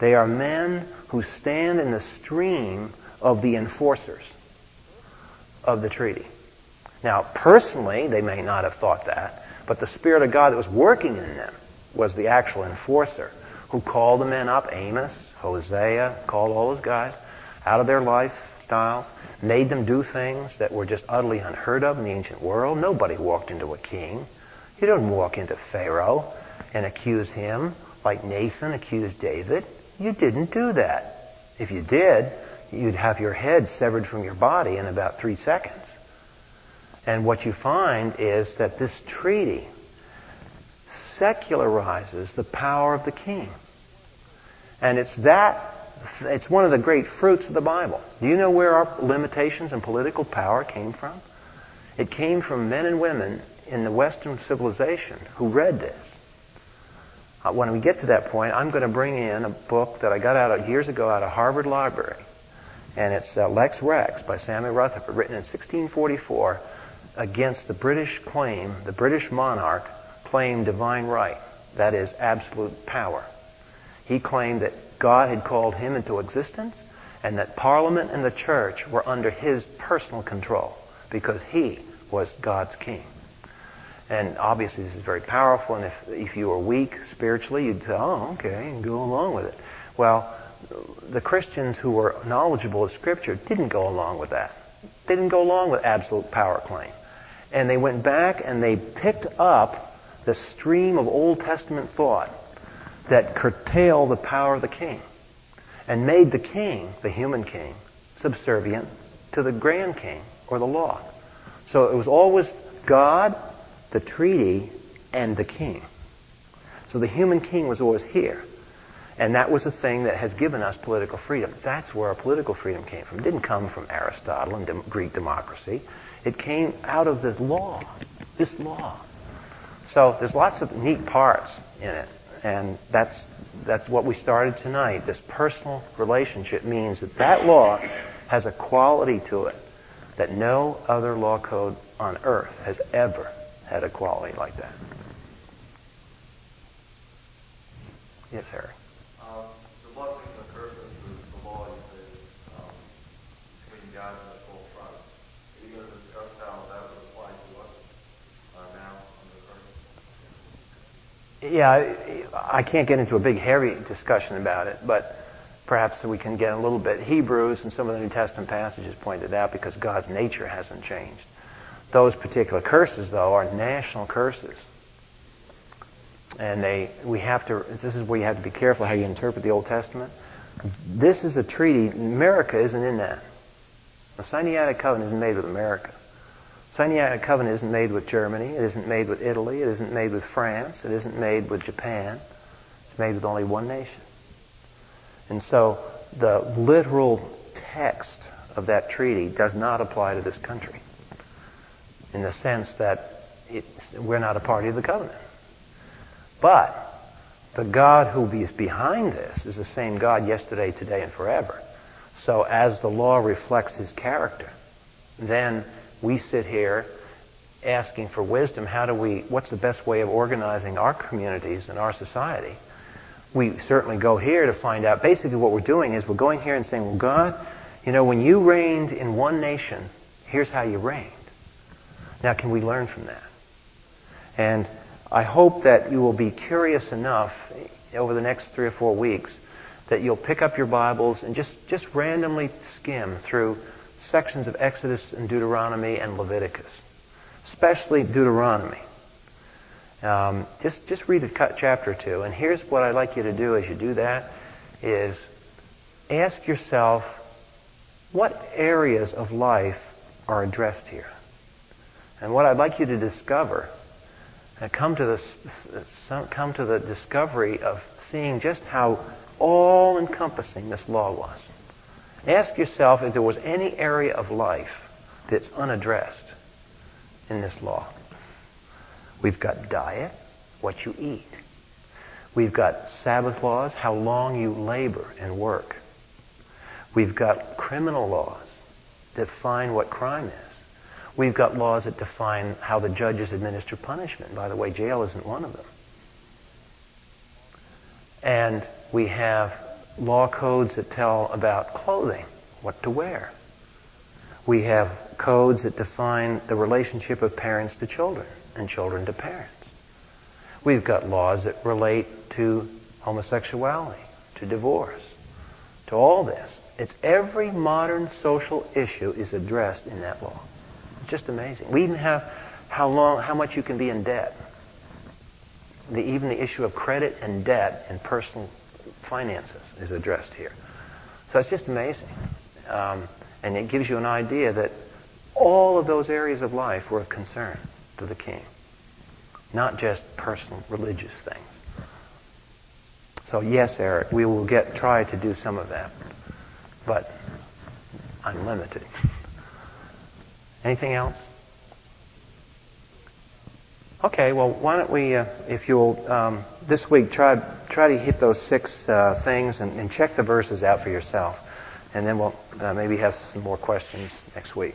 They are men who stand in the stream of the enforcers of the treaty. Now, personally, they may not have thought that, but the Spirit of God that was working in them was the actual enforcer who called the men up, Amos, Hosea, called all those guys out of their lifestyles, made them do things that were just utterly unheard of in the ancient world. Nobody walked into a king. You don't walk into Pharaoh and accuse him like Nathan accused David. You didn't do that. If you did, you'd have your head severed from your body in about three seconds. And what you find is that this treaty secularizes the power of the king. And it's that, it's one of the great fruits of the Bible. Do you know where our limitations and political power came from? It came from men and women in the Western civilization who read this. Uh, when we get to that point, I'm going to bring in a book that I got out of, years ago out of Harvard Library. And it's uh, Lex Rex by Samuel Rutherford, written in 1644 against the British claim, the British monarch claimed divine right that is, absolute power. He claimed that God had called him into existence and that Parliament and the church were under his personal control because he was God's king. And obviously, this is very powerful. And if, if you were weak spiritually, you'd say, oh, okay, and go along with it. Well, the Christians who were knowledgeable of Scripture didn't go along with that. They didn't go along with absolute power claim. And they went back and they picked up the stream of Old Testament thought that curtailed the power of the king and made the king, the human king, subservient to the grand king or the law. So it was always God, the treaty, and the king. So the human king was always here. And that was the thing that has given us political freedom. That's where our political freedom came from. It didn't come from Aristotle and Greek democracy. It came out of this law, this law. So there's lots of neat parts in it. And that's, that's what we started tonight. This personal relationship means that that law has a quality to it that no other law code on earth has ever had a quality like that. Yes, Harry. Um, the blessings and the curses of the law is um, between God and the full trust. Are you going to discuss how that would apply to us uh, now under Christ? Yeah, I can't get into a big, heavy discussion about it, but perhaps we can get a little bit. Hebrews and some of the New Testament passages pointed out because God's nature hasn't changed. Those particular curses, though, are national curses. And they, we have to, this is where you have to be careful how you interpret the Old Testament. This is a treaty. America isn't in that. The Sinaitic covenant isn't made with America. The Sinaitic covenant isn't made with Germany. It isn't made with Italy. It isn't made with France. It isn't made with Japan. It's made with only one nation. And so the literal text of that treaty does not apply to this country in the sense that we're not a party of the covenant. But the God who is behind this is the same God yesterday, today, and forever. So as the law reflects his character, then we sit here asking for wisdom. How do we, what's the best way of organizing our communities and our society? We certainly go here to find out. Basically, what we're doing is we're going here and saying, well, God, you know, when you reigned in one nation, here's how you reigned. Now, can we learn from that? And I hope that you will be curious enough over the next three or four weeks that you'll pick up your Bibles and just, just randomly skim through sections of Exodus and Deuteronomy and Leviticus, especially Deuteronomy. Um, just, just read a chapter or two. And here's what I'd like you to do as you do that is ask yourself what areas of life are addressed here. And what I'd like you to discover, and come to, this, come to the discovery of seeing just how all encompassing this law was. Ask yourself if there was any area of life that's unaddressed in this law. We've got diet, what you eat. We've got Sabbath laws, how long you labor and work. We've got criminal laws that define what crime is. We've got laws that define how the judges administer punishment. By the way, jail isn't one of them. And we have law codes that tell about clothing, what to wear. We have codes that define the relationship of parents to children and children to parents. We've got laws that relate to homosexuality, to divorce, to all this. It's every modern social issue is addressed in that law. It's just amazing. We even have how long, how much you can be in debt. The, even the issue of credit and debt and personal finances is addressed here. So it's just amazing. Um, and it gives you an idea that all of those areas of life were of concern to the king, not just personal religious things. So yes, Eric, we will get try to do some of that, but I'm limited. Anything else? Okay, well, why don't we, uh, if you'll, um, this week try try to hit those six uh, things and, and, check the verses out for yourself, and then we'll uh, maybe have some more questions next week.